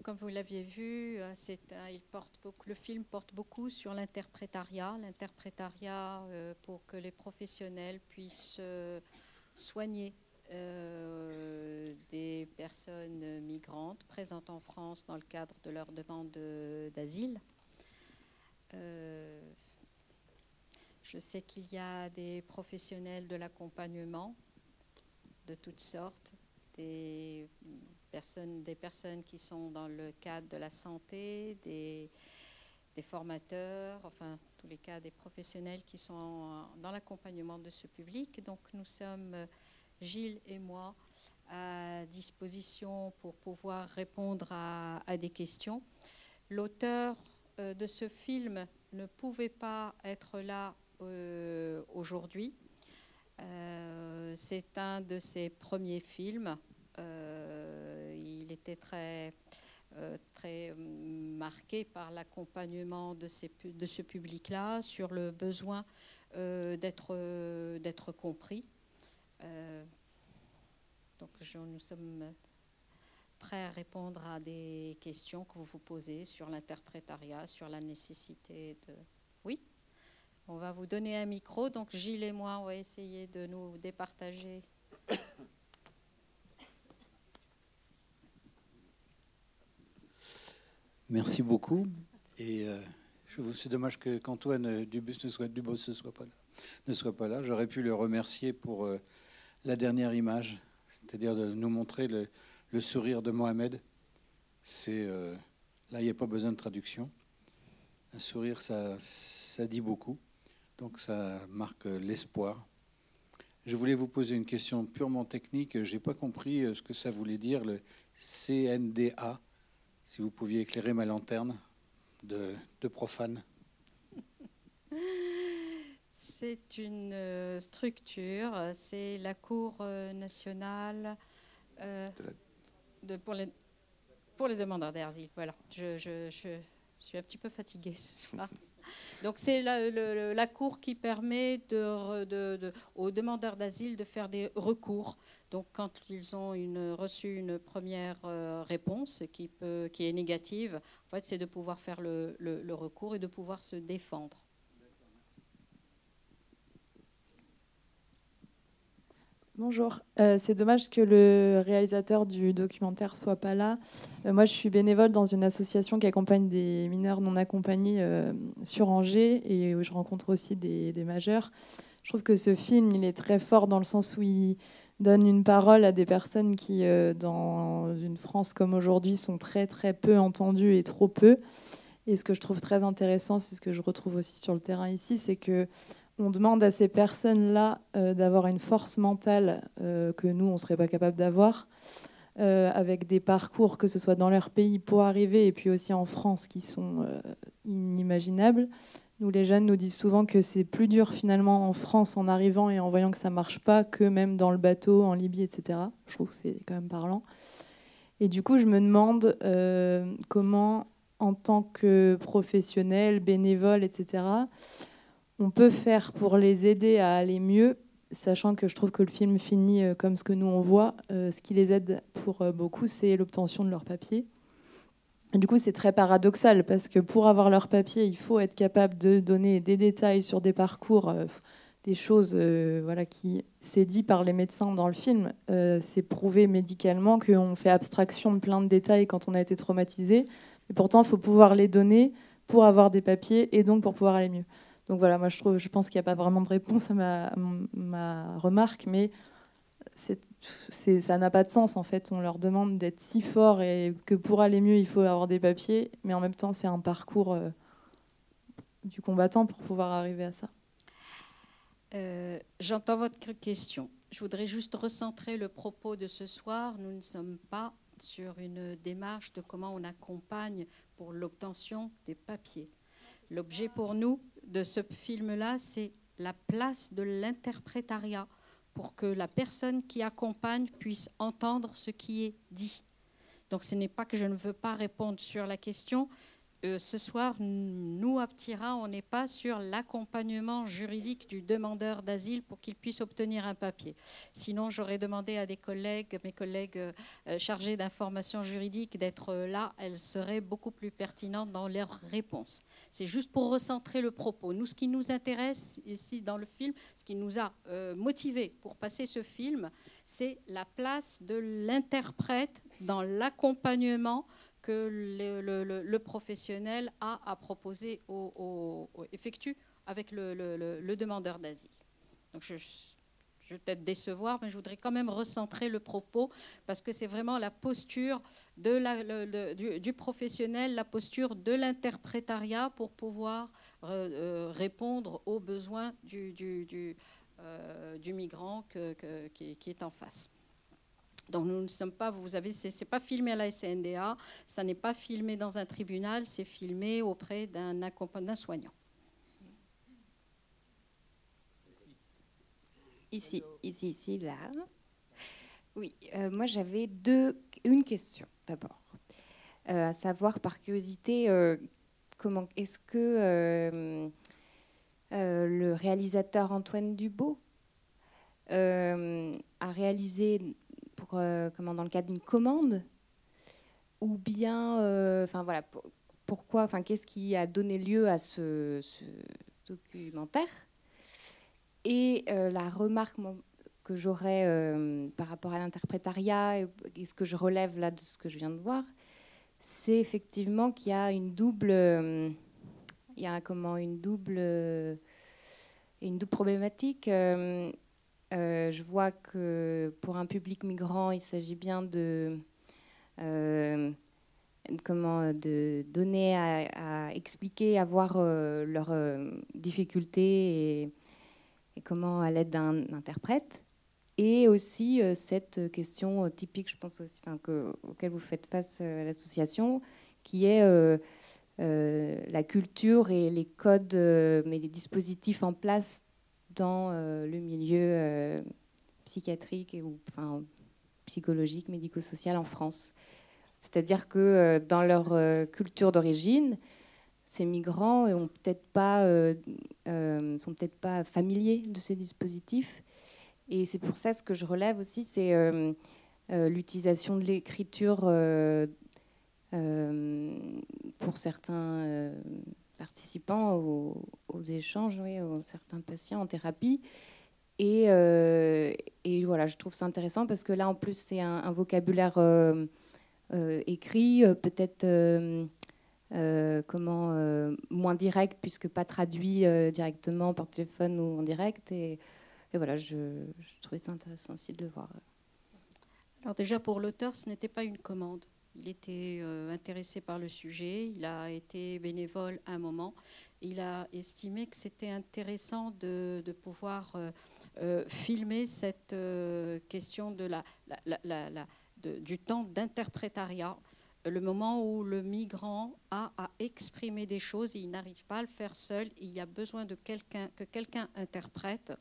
Comme vous l'aviez vu, euh, le film porte beaucoup sur l'interprétariat, l'interprétariat euh, pour que les professionnels puissent euh, soigner des personnes migrantes présentes en France dans le cadre de leur demande d'asile. je sais qu'il y a des professionnels de l'accompagnement de toutes sortes, des personnes qui sont dans le cadre de la santé, des, des formateurs, enfin tous les cas des professionnels qui sont dans l'accompagnement de ce public. Donc nous sommes, Gilles et moi, à disposition pour pouvoir répondre à, des questions. L'auteur euh, de ce film ne pouvait pas être là euh, aujourd'hui. Euh, c'est un de ses premiers films. Euh, très, euh, très marqué par l'accompagnement de, de, ce public-là, sur le besoin d'être compris. donc nous sommes prêts à répondre à des questions que vous vous posez sur l'interprétariat, sur la nécessité de... Oui? On va vous donner un micro. Donc Gilles et moi, on va essayer de nous départager. Merci beaucoup. Et euh, c'est dommage que qu'Antoine Dubus ne soit, Dubos ne soit pas là. Ne soit pas là. J'aurais pu le remercier pour euh, la dernière image, c'est-à-dire de nous montrer le, sourire de Mohamed. C'est euh, là, il n'y a pas besoin de traduction. Un sourire, ça, ça dit beaucoup. Donc ça marque l'espoir. Je voulais vous poser une question purement technique. Je n'ai pas compris euh, ce que ça voulait dire, le CNDA. Si vous pouviez éclairer ma lanterne de, profane. C'est une euh, structure, c'est la Cour euh, nationale de, pour, les, pour les demandeurs d'asile. Voilà, je, je, je suis un petit peu fatiguée ce soir. Donc c'est la, Cour qui permet aux demandeurs d'asile de faire des recours. Donc quand ils ont reçu une première euh, réponse qui, est négative, en fait, c'est de pouvoir faire le recours et de pouvoir se défendre. Bonjour. Euh, c'est dommage que le réalisateur du documentaire soit pas là. Euh, moi, je suis bénévole dans une association qui accompagne des mineurs non accompagnés euh, sur Angers et où je rencontre aussi des, majeurs. Je trouve que ce film, il est très fort dans le sens où il donne une parole à des personnes qui, dans une France comme aujourd'hui, sont très très peu entendues et trop peu. Et ce que je trouve très intéressant, c'est ce que je retrouve aussi sur le terrain ici, c'est que on demande à ces personnes-là euh, d'avoir une force mentale euh, que nous, on ne serait pas capable d'avoir, euh, avec des parcours, que ce soit dans leur pays pour arriver, et puis aussi en France, qui sont inimaginables. Nous, les jeunes, nous disent souvent que c'est plus dur finalement en France en arrivant et en voyant que ça ne marche pas que même dans le bateau, en Libye, etc. Je trouve que c'est quand même parlant. Et du coup, je me demande comment, en tant que professionnel, bénévole, etc., on peut faire pour les aider à aller mieux, sachant que je trouve que le film finit euh, comme ce que nous on voit. Euh, ce qui les aide pour euh, beaucoup, c'est l'obtention de leur papier. Du coup, c'est très paradoxal parce que pour avoir leur papier, il faut être capable de donner des détails sur des parcours, des choses voilà, qui, c'est dit par les médecins dans le film, c'est prouvé médicalement qu'on fait abstraction de plein de détails quand on a été traumatisé. Mais pourtant, il faut pouvoir les donner pour avoir des papiers et donc pour pouvoir aller mieux. Donc voilà, moi je, trouve, je pense qu'il n'y a pas vraiment de réponse à ma, ma remarque, mais ça n'a pas de sens en fait. On leur demande d'être si fort et que pour aller mieux, il faut avoir des papiers, mais en même temps, c'est un parcours euh, du combattant pour pouvoir arriver à ça. Euh, j'entends votre question. Je voudrais juste recentrer le propos de ce soir. Nous ne sommes pas sur une démarche de comment on accompagne pour l'obtention des papiers. L'objet pour nous, de ce film-là, c'est la place de l'interprétariat pour que la personne qui accompagne puisse entendre ce qui est dit. Donc ce n'est pas que je ne veux pas répondre sur la question, euh, ce soir, nous, Aptira, on n'est pas sur l'accompagnement juridique du demandeur d'asile pour qu'il puisse obtenir un papier. Sinon, j'aurais demandé à des collègues, mes collègues euh, chargés d'information juridique, d'être là. Elles seraient beaucoup plus pertinentes dans leurs réponses. C'est juste pour recentrer le propos. Nous, ce qui nous intéresse ici dans le film, ce qui nous a euh, motivés pour passer ce film, c'est la place de l'interprète dans l'accompagnement que le, professionnel a à proposer, au, effectue avec le, demandeur d'asile. Donc je, vais peut-être décevoir, mais je voudrais quand même recentrer le propos parce que c'est vraiment la posture du, professionnel, la posture de l'interprétariat pour pouvoir euh, euh, répondre aux besoins du, euh, migrant qui est en face. Donc nous ne sommes pas, vous avez, c'est pas filmé à la SNDA, ça n'est pas filmé dans un tribunal, c'est filmé auprès d'un soignant. Ici, ici, ici, là. Oui, euh, moi j'avais deux, une question d'abord, euh, à savoir par curiosité, euh, comment est-ce que le réalisateur Antoine Dubo a réalisé euh, comment, dans le cadre d'une commande Ou bien, euh, enfin voilà, pourquoi, enfin qu'est-ce qui a donné lieu à ce, documentaire? Et euh, la remarque que j'aurais par rapport à l'interprétariat et, ce que je relève là de ce que je viens de voir, c'est effectivement qu'il y a une double, il y a comment une double, une double problématique. Je vois que pour un public migrant, il s'agit bien de, euh, comment, de donner à, expliquer, à voir euh, leurs difficultés et, comment à l'aide d'un interprète. Et aussi cette question typique, je pense aussi, auquel vous faites face à l'association, qui est la culture et les codes, mais les dispositifs en place dans euh, le milieu euh, psychiatrique ou enfin, psychologique, médico-social en France. C'est-à-dire que euh, dans leur culture d'origine, ces migrants pas, sont peut-être pas familiers de ces dispositifs. Et c'est pour ça ce que je relève aussi, c'est l'utilisation de l'écriture pour certains participants aux, échanges, oui, aux certains patients en thérapie. Et, euh, et, voilà, je trouve ça intéressant parce que là, en plus, c'est un, vocabulaire euh, euh, écrit, peut-être comment moins direct, puisque pas traduit directement par téléphone ou en direct. Et, et voilà, je, je, trouvais ça intéressant aussi de le voir. Alors déjà, pour l'auteur, ce n'était pas une commande. Il était euh, intéressé par le sujet, il a été bénévole un moment. Il a estimé que c'était intéressant de, pouvoir euh, euh, filmer cette question de la, du temps d'interprétariat, le moment où le migrant a à exprimer des choses et il n'arrive pas à le faire seul. Il y a besoin de quelqu'un que quelqu'un interprète.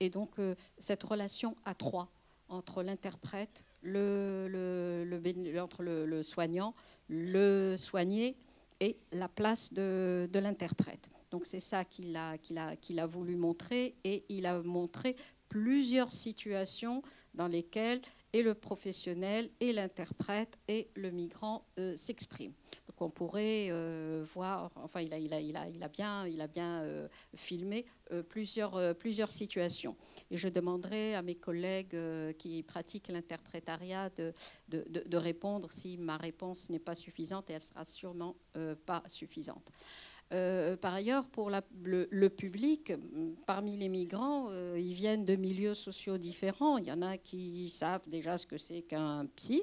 Et donc cette relation à trois entre l'interprète, le, entre le, soignant, le soigné et la place de, l'interprète. Donc c'est ça qu'il a voulu montrer et il a montré plusieurs situations dans lesquelles et le professionnel et l'interprète et le migrant euh, s'expriment. Donc on pourrait euh, voir, enfin il a, il a, il a, il a bien, il a bien euh, filmé plusieurs, plusieurs situations. Et je demanderai à mes collègues qui pratiquent l'interprétariat de, de, de, répondre si ma réponse n'est pas suffisante et elle sera sûrement pas suffisante. Euh, par ailleurs, pour le, public, parmi les migrants, euh, ils viennent de milieux sociaux différents. Il y en a qui savent déjà ce que c'est qu'un psy.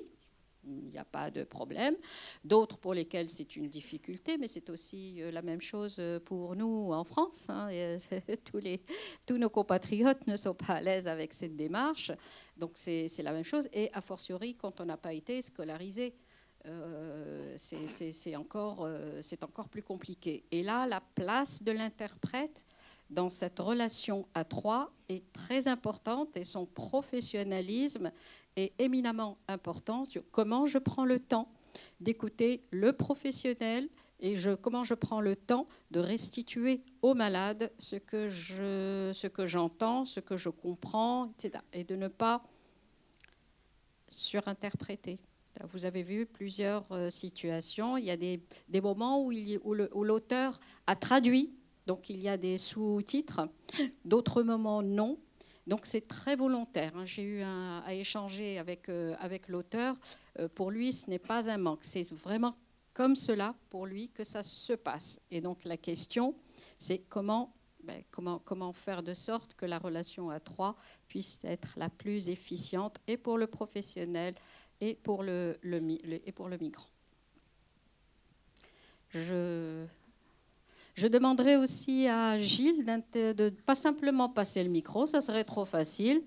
Il n'y a pas de problème. D'autres pour lesquels c'est une difficulté, mais c'est aussi euh, la même chose pour nous en France. Hein. tous, tous nos compatriotes ne sont pas à l'aise avec cette démarche. Donc c'est la même chose. Et a fortiori, quand on n'a pas été scolarisé. Euh, c'est encore, euh, encore plus compliqué. Et là, la place de l'interprète dans cette relation à trois est très importante et son professionnalisme est éminemment important comment je prends le temps d'écouter le professionnel et comment je prends le temps de restituer au malade ce que, je, ce j'entends, ce que je comprends, etc. Et de ne pas surinterpréter. Vous avez vu plusieurs euh, situations. Il y a des, moments où, l'auteur a traduit, donc il y a des sous-titres, d'autres moments non. Donc c'est très volontaire. Hein. J'ai eu à échanger avec, euh, l'auteur. Euh, pour lui, ce n'est pas un manque. C'est vraiment comme cela, pour lui, que ça se passe. Et donc la question, c'est comment, ben, faire de sorte que la relation à trois puisse être la plus efficiente et pour le professionnel et pour le, migrant. Je je demanderai aussi à Gilles de ne pas simplement passer le micro, ça serait trop facile.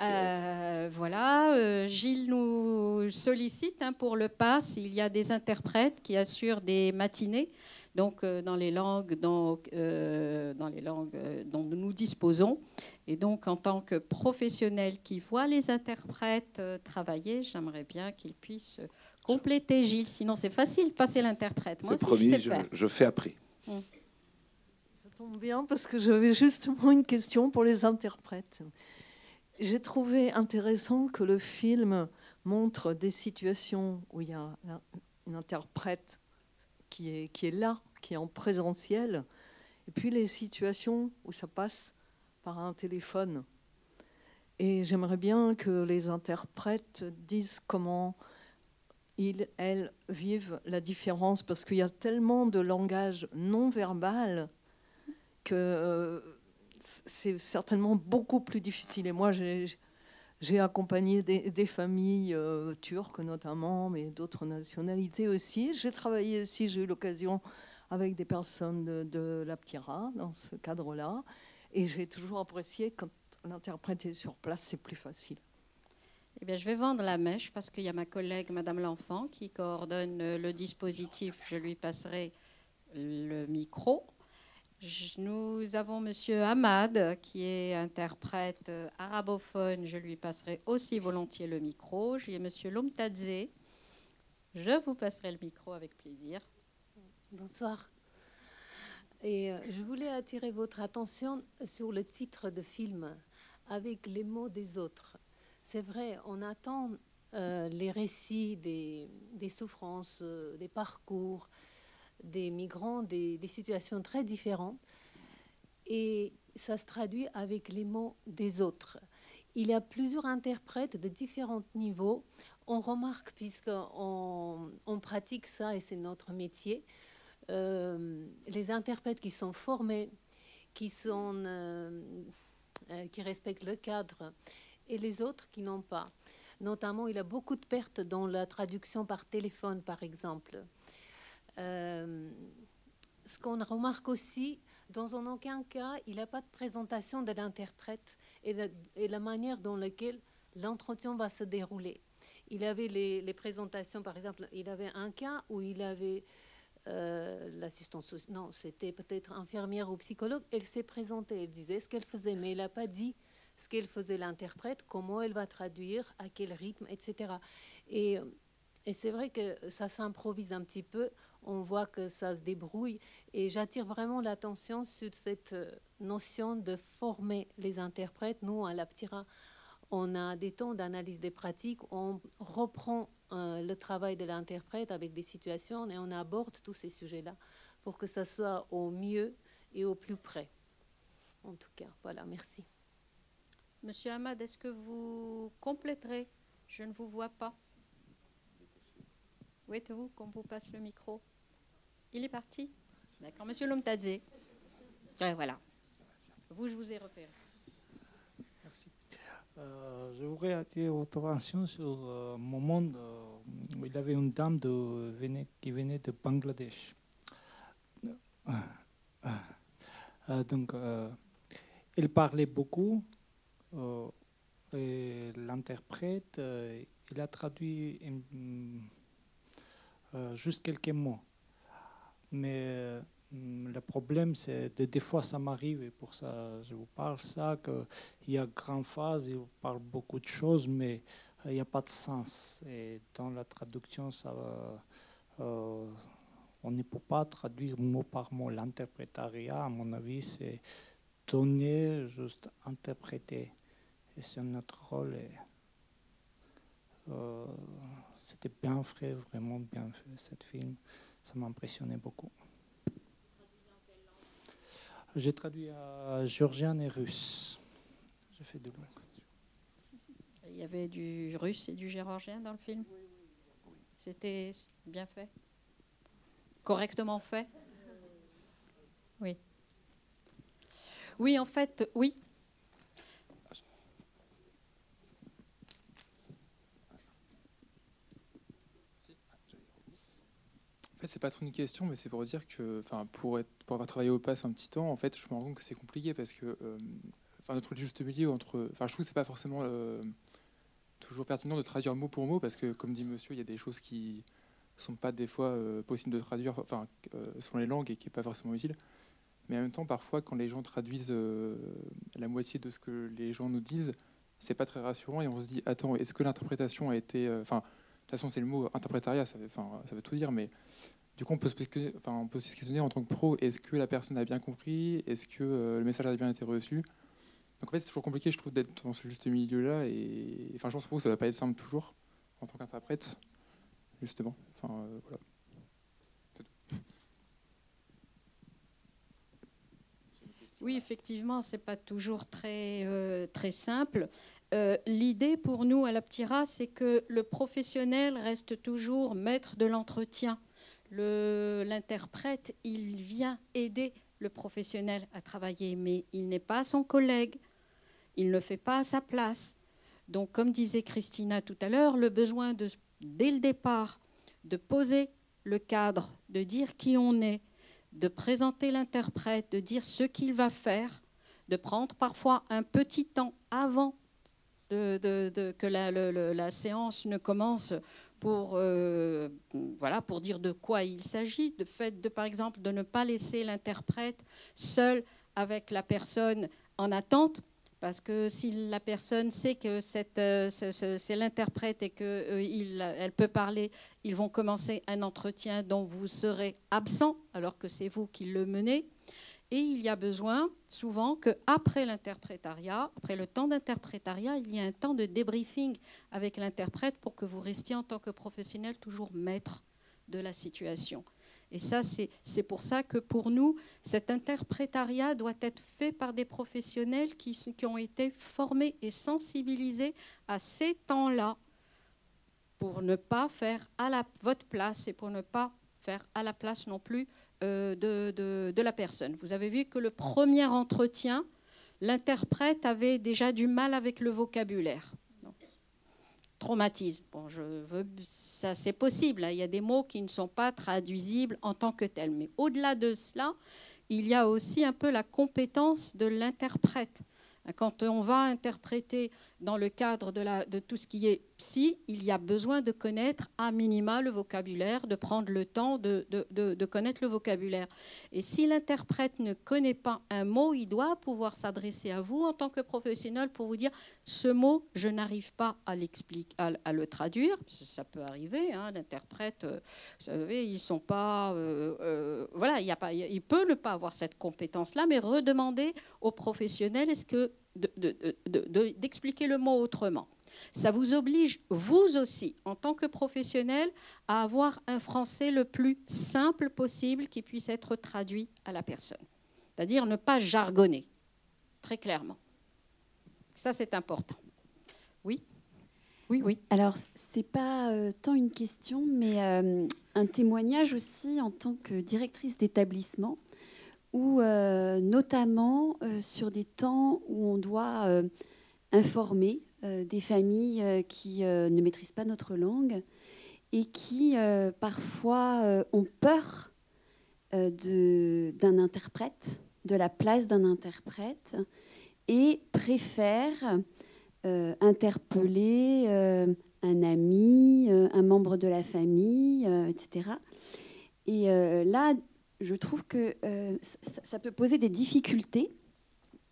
Euh, voilà, euh, Gilles nous sollicite hein, pour le pass. Il y a des interprètes qui assurent des matinées, donc euh, dans les langues, dans, dans les langues dont nous disposons. Et donc, en tant que professionnel qui voit les interprètes travailler, j'aimerais bien qu'ils puissent compléter Gilles. Sinon, c'est facile de passer l'interprète. Moi, c'est promis, je, je, fais après. Hum tombe bien parce que j'avais justement une question pour les interprètes. J'ai trouvé intéressant que le film montre des situations où il y a une interprète qui est, qui est là, qui est en présentiel, et puis les situations où ça passe par un téléphone. Et j'aimerais bien que les interprètes disent comment ils, elles, vivent la différence, parce qu'il y a tellement de langage non verbal euh, c'est certainement beaucoup plus difficile. Et moi, j'ai accompagné des, des familles euh, turques notamment, mais d'autres nationalités aussi. J'ai travaillé aussi, j'ai eu l'occasion avec des personnes de, de la Ptira dans ce cadre-là. Et j'ai toujours apprécié quand l'interprète est sur place, c'est plus facile. Eh bien, je vais vendre la mèche parce qu'il y a ma collègue Madame L'Enfant qui coordonne le dispositif. Je lui passerai le micro. Nous avons Monsieur Ahmad, qui est interprète arabophone. Je lui passerai aussi volontiers le micro. J'ai Monsieur Lomtadze. Je vous passerai le micro avec plaisir. Bonsoir. Et euh, je voulais attirer votre attention sur le titre de film, avec les mots des autres. C'est vrai, on attend euh, les récits des, souffrances, euh, des parcours, des migrants, des, situations très différentes. Et ça se traduit avec les mots des autres. Il y a plusieurs interprètes de différents niveaux. On remarque, puisqu'on on pratique ça et c'est notre métier, euh, les interprètes qui sont formés, qui, sont, euh, euh, qui respectent le cadre, et les autres qui n'ont pas. Notamment, il y a beaucoup de pertes dans la traduction par téléphone, par exemple. Euh, ce qu'on remarque aussi, dans aucun cas, il n'y a pas de présentation de l'interprète et, la manière dans laquelle l'entretien va se dérouler. Il avait les, présentations, par exemple, il avait un cas où il avait euh, l'assistante, non, c'était peut-être infirmière ou psychologue, elle s'est présentée, elle disait ce qu'elle faisait, mais elle n'a pas dit ce qu'elle faisait l'interprète, comment elle va traduire, à quel rythme, etc. Et, et c'est vrai que ça s'improvise un petit peu on voit que ça se débrouille. Et j'attire vraiment l'attention sur cette euh, notion de former les interprètes. Nous, à l'APTIRA, on a des temps d'analyse des pratiques, on reprend euh, le travail de l'interprète avec des situations et on aborde tous ces sujets-là pour que ça soit au mieux et au plus près. En tout cas, voilà, merci. Monsieur Ahmad, est-ce que vous compléterez? Je ne vous vois pas. Où êtes-vous qu'on vous passe le micro Il est parti D'accord. Monsieur Lomtadze. Ouais, voilà. Vous, je vous ai repéré. Merci. Euh, je voudrais attirer votre attention sur un euh, moment où il y avait une dame qui venait de Bangladesh. Euh, donc, elle parlait beaucoup l'interprète, il a traduit euh, juste quelques mots. Mais euh, le problème, c'est que des fois, ça m'arrive, et pour ça, je vous parle ça, qu'il y a grande phase, il parle beaucoup de choses, mais il n'y a pas de sens. Et dans la traduction, ça, euh, on ne peut pas traduire mot par mot. L'interprétariat, à mon avis, c'est donner, juste interpréter. Et c'est notre rôle. Euh, c'était bien fait, vraiment bien fait, cette film. Ça m'a impressionné beaucoup. J'ai traduit à géorgien et russe. J'ai fait deux Il y avait du russe et du géorgien dans le film? C'était bien fait? Correctement fait? Oui. Oui, en fait, oui. En fait, c'est pas trop une question, mais c'est pour dire que, enfin, pour, être, pour avoir travaillé au PASS un petit temps, en fait, je me rends compte que c'est compliqué parce que, euh, enfin, notre juste milieu entre, enfin, je trouve que c'est pas forcément euh, toujours pertinent de traduire mot pour mot parce que, comme dit Monsieur, il y a des choses qui sont pas des fois euh, possibles de traduire, enfin, selon les langues et qui est pas forcément utile. Mais en même temps, parfois, quand les gens traduisent la moitié de ce que les gens nous disent, c'est pas très rassurant et on se dit, attends, est-ce que l'interprétation a été, enfin toute façon, c'est le mot interprétariat, ça veut, tout dire, mais du coup, on peut, se, questionner en tant que pro est-ce que la personne a bien compris Est-ce que euh, le message a bien été reçu? Donc en fait, c'est toujours compliqué, je trouve, d'être dans ce juste milieu-là. Et enfin, je pense que ça ne va pas être simple toujours en tant qu'interprète, justement. Euh. Oui, effectivement, c'est pas toujours très, euh, très simple. Euh, l'idée pour nous à la l'Aptira, c'est que le professionnel reste toujours maître de l'entretien. L'interprète, il vient aider le professionnel à travailler, mais il n'est pas son collègue, il ne fait pas à sa place. Donc, comme disait Christina tout à l'heure, le besoin dès le départ, de poser le cadre, de dire qui on est, de présenter l'interprète, de dire ce qu'il va faire, de prendre parfois un petit temps avant que la, séance ne commence pour, euh, voilà, pour dire de quoi il s'agit, de fait de, par exemple, de ne pas laisser l'interprète seul avec la personne en attente, parce que si la personne sait que euh, c'est l'interprète et qu'elle euh, peut parler, ils vont commencer un entretien dont vous serez absent alors que c'est vous qui le menez. Et il y a besoin souvent qu'après l'interprétariat, après le temps d'interprétariat, il y a un temps de débriefing avec l'interprète pour que vous restiez en tant que professionnel toujours maître de la situation. Et ça, c'est pour ça que pour nous, cet interprétariat doit être fait par des professionnels qui, qui ont été formés et sensibilisés à ces temps-là pour ne pas faire à la, votre place et pour ne pas faire à la place non plus euh, de, la personne. Vous avez vu que le premier entretien, l'interprète avait déjà du mal avec le vocabulaire. traumatisme. Bon, je veux, ça c'est possible. Hein. Il y a des mots qui ne sont pas traduisibles en tant que tels. Mais au-delà de cela, il y a aussi un peu la compétence de l'interprète. Quand on va interpréter dans le cadre de, tout ce qui est psy, il y a besoin de connaître à minima le vocabulaire, de prendre le temps de, connaître le vocabulaire. Et si l'interprète ne connaît pas un mot, il doit pouvoir s'adresser à vous en tant que professionnel pour vous dire ce mot, je n'arrive pas à, le traduire. Ça peut arriver, hein, l'interprète, euh, vous savez, ils sont pas. Euh, euh, voilà, il, il peut ne pas avoir cette compétence-là, mais redemander au professionnel est-ce que d'expliquer le mot autrement. Ça vous oblige, vous aussi, en tant que professionnel, à avoir un français le plus simple possible qui puisse être traduit à la personne. C'est-à-dire ne pas jargonner, très clairement. Ça, c'est important. Oui? Oui, oui. Alors, ce n'est pas euh, tant une question, mais euh, un témoignage aussi en tant que directrice d'établissement ou euh, notamment euh, sur des temps où on doit euh, informer des familles qui ne maîtrisent pas notre langue et qui parfois ont peur d'un interprète, de la place d'un interprète, et préfèrent interpeller un ami, un membre de la famille, etc. Et là, je trouve que euh, ça, peut poser des difficultés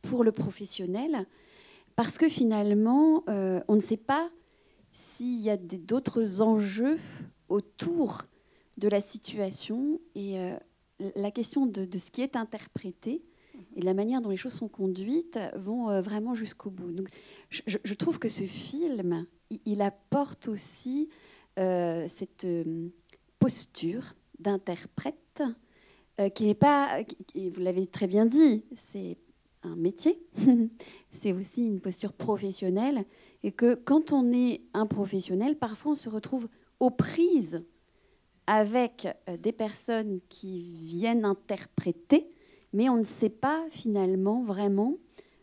pour le professionnel parce que finalement, euh, on ne sait pas s'il y a d'autres enjeux autour de la situation et la question de, ce qui est interprété et la manière dont les choses sont conduites vont vraiment jusqu'au bout. Donc, je, trouve que ce film, il, apporte aussi cette posture d'interprète qui n'est pas, vous l'avez très bien dit, c'est un métier, c'est aussi une posture professionnelle, et que quand on est un professionnel, parfois on se retrouve aux prises avec euh, des personnes qui viennent interpréter, mais on ne sait pas finalement vraiment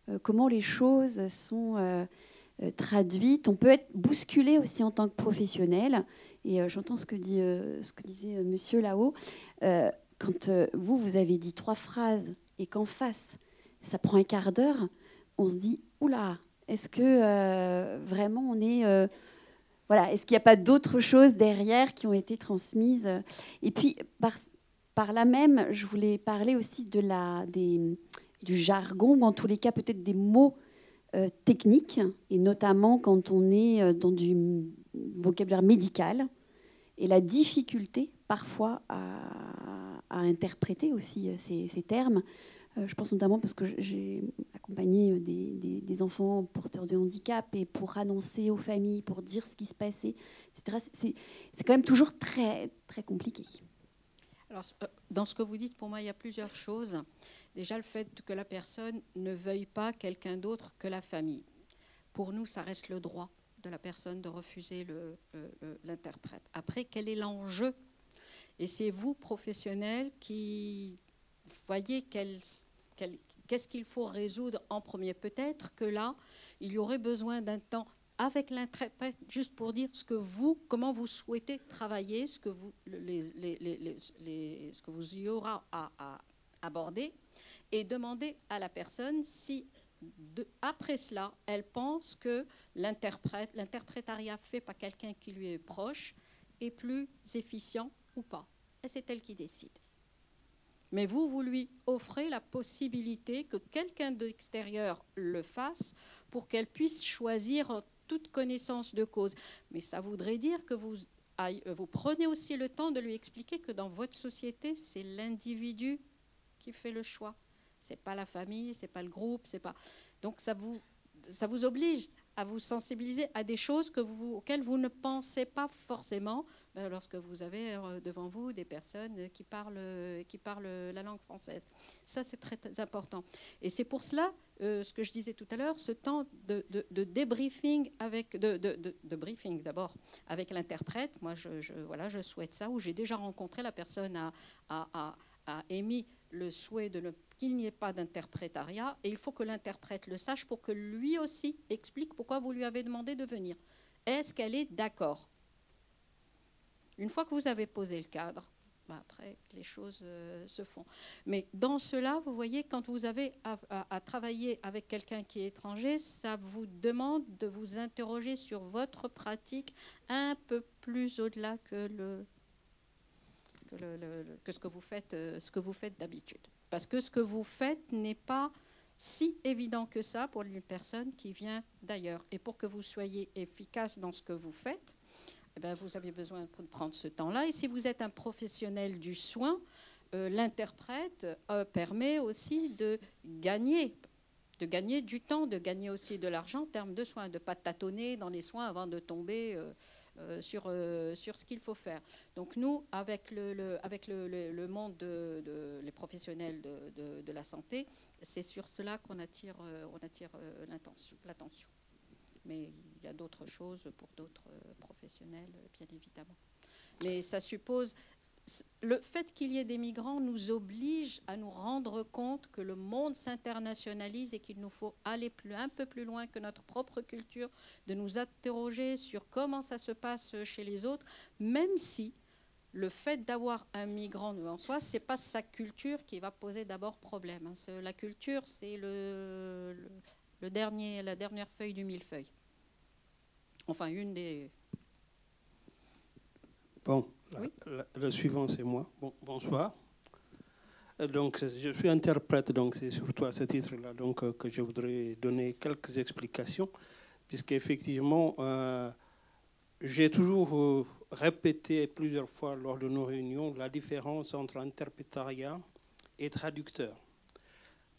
euh, comment les choses sont euh, traduites. On peut être bousculé aussi en tant que professionnel. Et j'entends ce que, ce que disait monsieur là-haut. Quand vous, vous avez dit trois phrases et qu'en face, ça prend un quart d'heure, on se dit, oula, est-ce que euh, vraiment on est... Euh, voilà, est-ce qu'il n'y a pas d'autres choses derrière qui ont été transmises? Et puis, par, là même, je voulais parler aussi de la, des, du jargon, ou en tous les cas peut-être des mots euh, techniques, et notamment quand on est dans du vocabulaire médical, et la difficulté parfois à, interpréter aussi ces, ces termes. Euh, je pense notamment parce que j'ai accompagné euh, des, enfants porteurs de handicap et pour annoncer aux familles, pour dire ce qui se passait, etc. C'est quand même toujours très, très compliqué. Alors, euh, dans ce que vous dites, pour moi, il y a plusieurs choses. Déjà, le fait que la personne ne veuille pas quelqu'un d'autre que la famille. Pour nous, ça reste le droit de la personne de refuser l'interprète. Après, quel est l'enjeu Et c'est vous, professionnels, qui voyez qu'est-ce qu'il faut résoudre en premier. Peut-être que là, il y aurait besoin d'un temps avec l'interprète, juste pour dire ce que vous, comment vous souhaitez travailler, ce que vous, ce que vous y aura à, aborder, et demander à la personne si, après cela, elle pense que l'interprétariat fait par quelqu'un qui lui est proche, est plus efficient ou pas. Et c'est elle qui décide mais vous, vous lui offrez la possibilité que quelqu'un d'extérieur le fasse pour qu'elle puisse choisir toute connaissance de cause. Mais ça voudrait dire que vous, vous prenez aussi le temps de lui expliquer que dans votre société, c'est l'individu qui fait le choix. C'est pas la famille, c'est pas le groupe, c'est pas. Donc ça vous, ça vous oblige à vous sensibiliser à des choses auxquelles vous ne pensez pas forcément euh, lorsque vous avez euh, devant vous des personnes qui parlent, qui parlent la langue française. Ça, c'est très, important. Et c'est pour cela, euh, ce que je disais tout à l'heure, ce temps de, débriefing, avec, de, briefing d'abord avec l'interprète. Moi, je, voilà, je souhaite ça, où j'ai déjà rencontré la personne a, a, a émis le souhait de qu'il n'y ait pas d'interprétariat, et il faut que l'interprète le sache pour que lui aussi explique pourquoi vous lui avez demandé de venir. Est-ce qu'elle est d'accord? Une fois que vous avez posé le cadre, bah, après, les choses euh, se font. Mais dans cela, vous voyez, quand vous avez à, travailler avec quelqu'un qui est étranger, ça vous demande de vous interroger sur votre pratique un peu plus au-delà que, ce que vous faites d'habitude. Parce que ce que vous faites n'est pas si évident que ça pour une personne qui vient d'ailleurs. Et pour que vous soyez efficace dans ce que vous faites, eh ben, vous avez besoin de prendre ce temps-là. Et si vous êtes un professionnel du soin, euh, l'interprète euh, permet aussi de gagner, de gagner du temps, de gagner aussi de l'argent en termes de soins, de ne pas tâtonner dans les soins avant de tomber euh, sur, sur ce qu'il faut faire. Donc nous, avec le, avec le, monde de, de, les professionnels de, de la santé, c'est sur cela qu'on attire, on attire l'attention mais il y a d'autres choses pour d'autres euh, professionnels, bien évidemment. Mais ça suppose le fait qu'il y ait des migrants nous oblige à nous rendre compte que le monde s'internationalise et qu'il nous faut aller plus, un peu plus loin que notre propre culture, de nous interroger sur comment ça se passe chez les autres, même si le fait d'avoir un migrant en soi, c'est pas sa culture qui va poser d'abord problème. Hein. La culture, c'est le dernier, la dernière feuille du millefeuille. Enfin, une des. Bon, le suivant, c'est moi. Bon, bonsoir. Euh, donc, je suis interprète, donc c'est surtout à ce titre-là donc, euh, que je voudrais donner quelques explications, puisqu'effectivement, euh, j'ai toujours répété plusieurs fois lors de nos réunions la différence entre interprétariat et traducteur.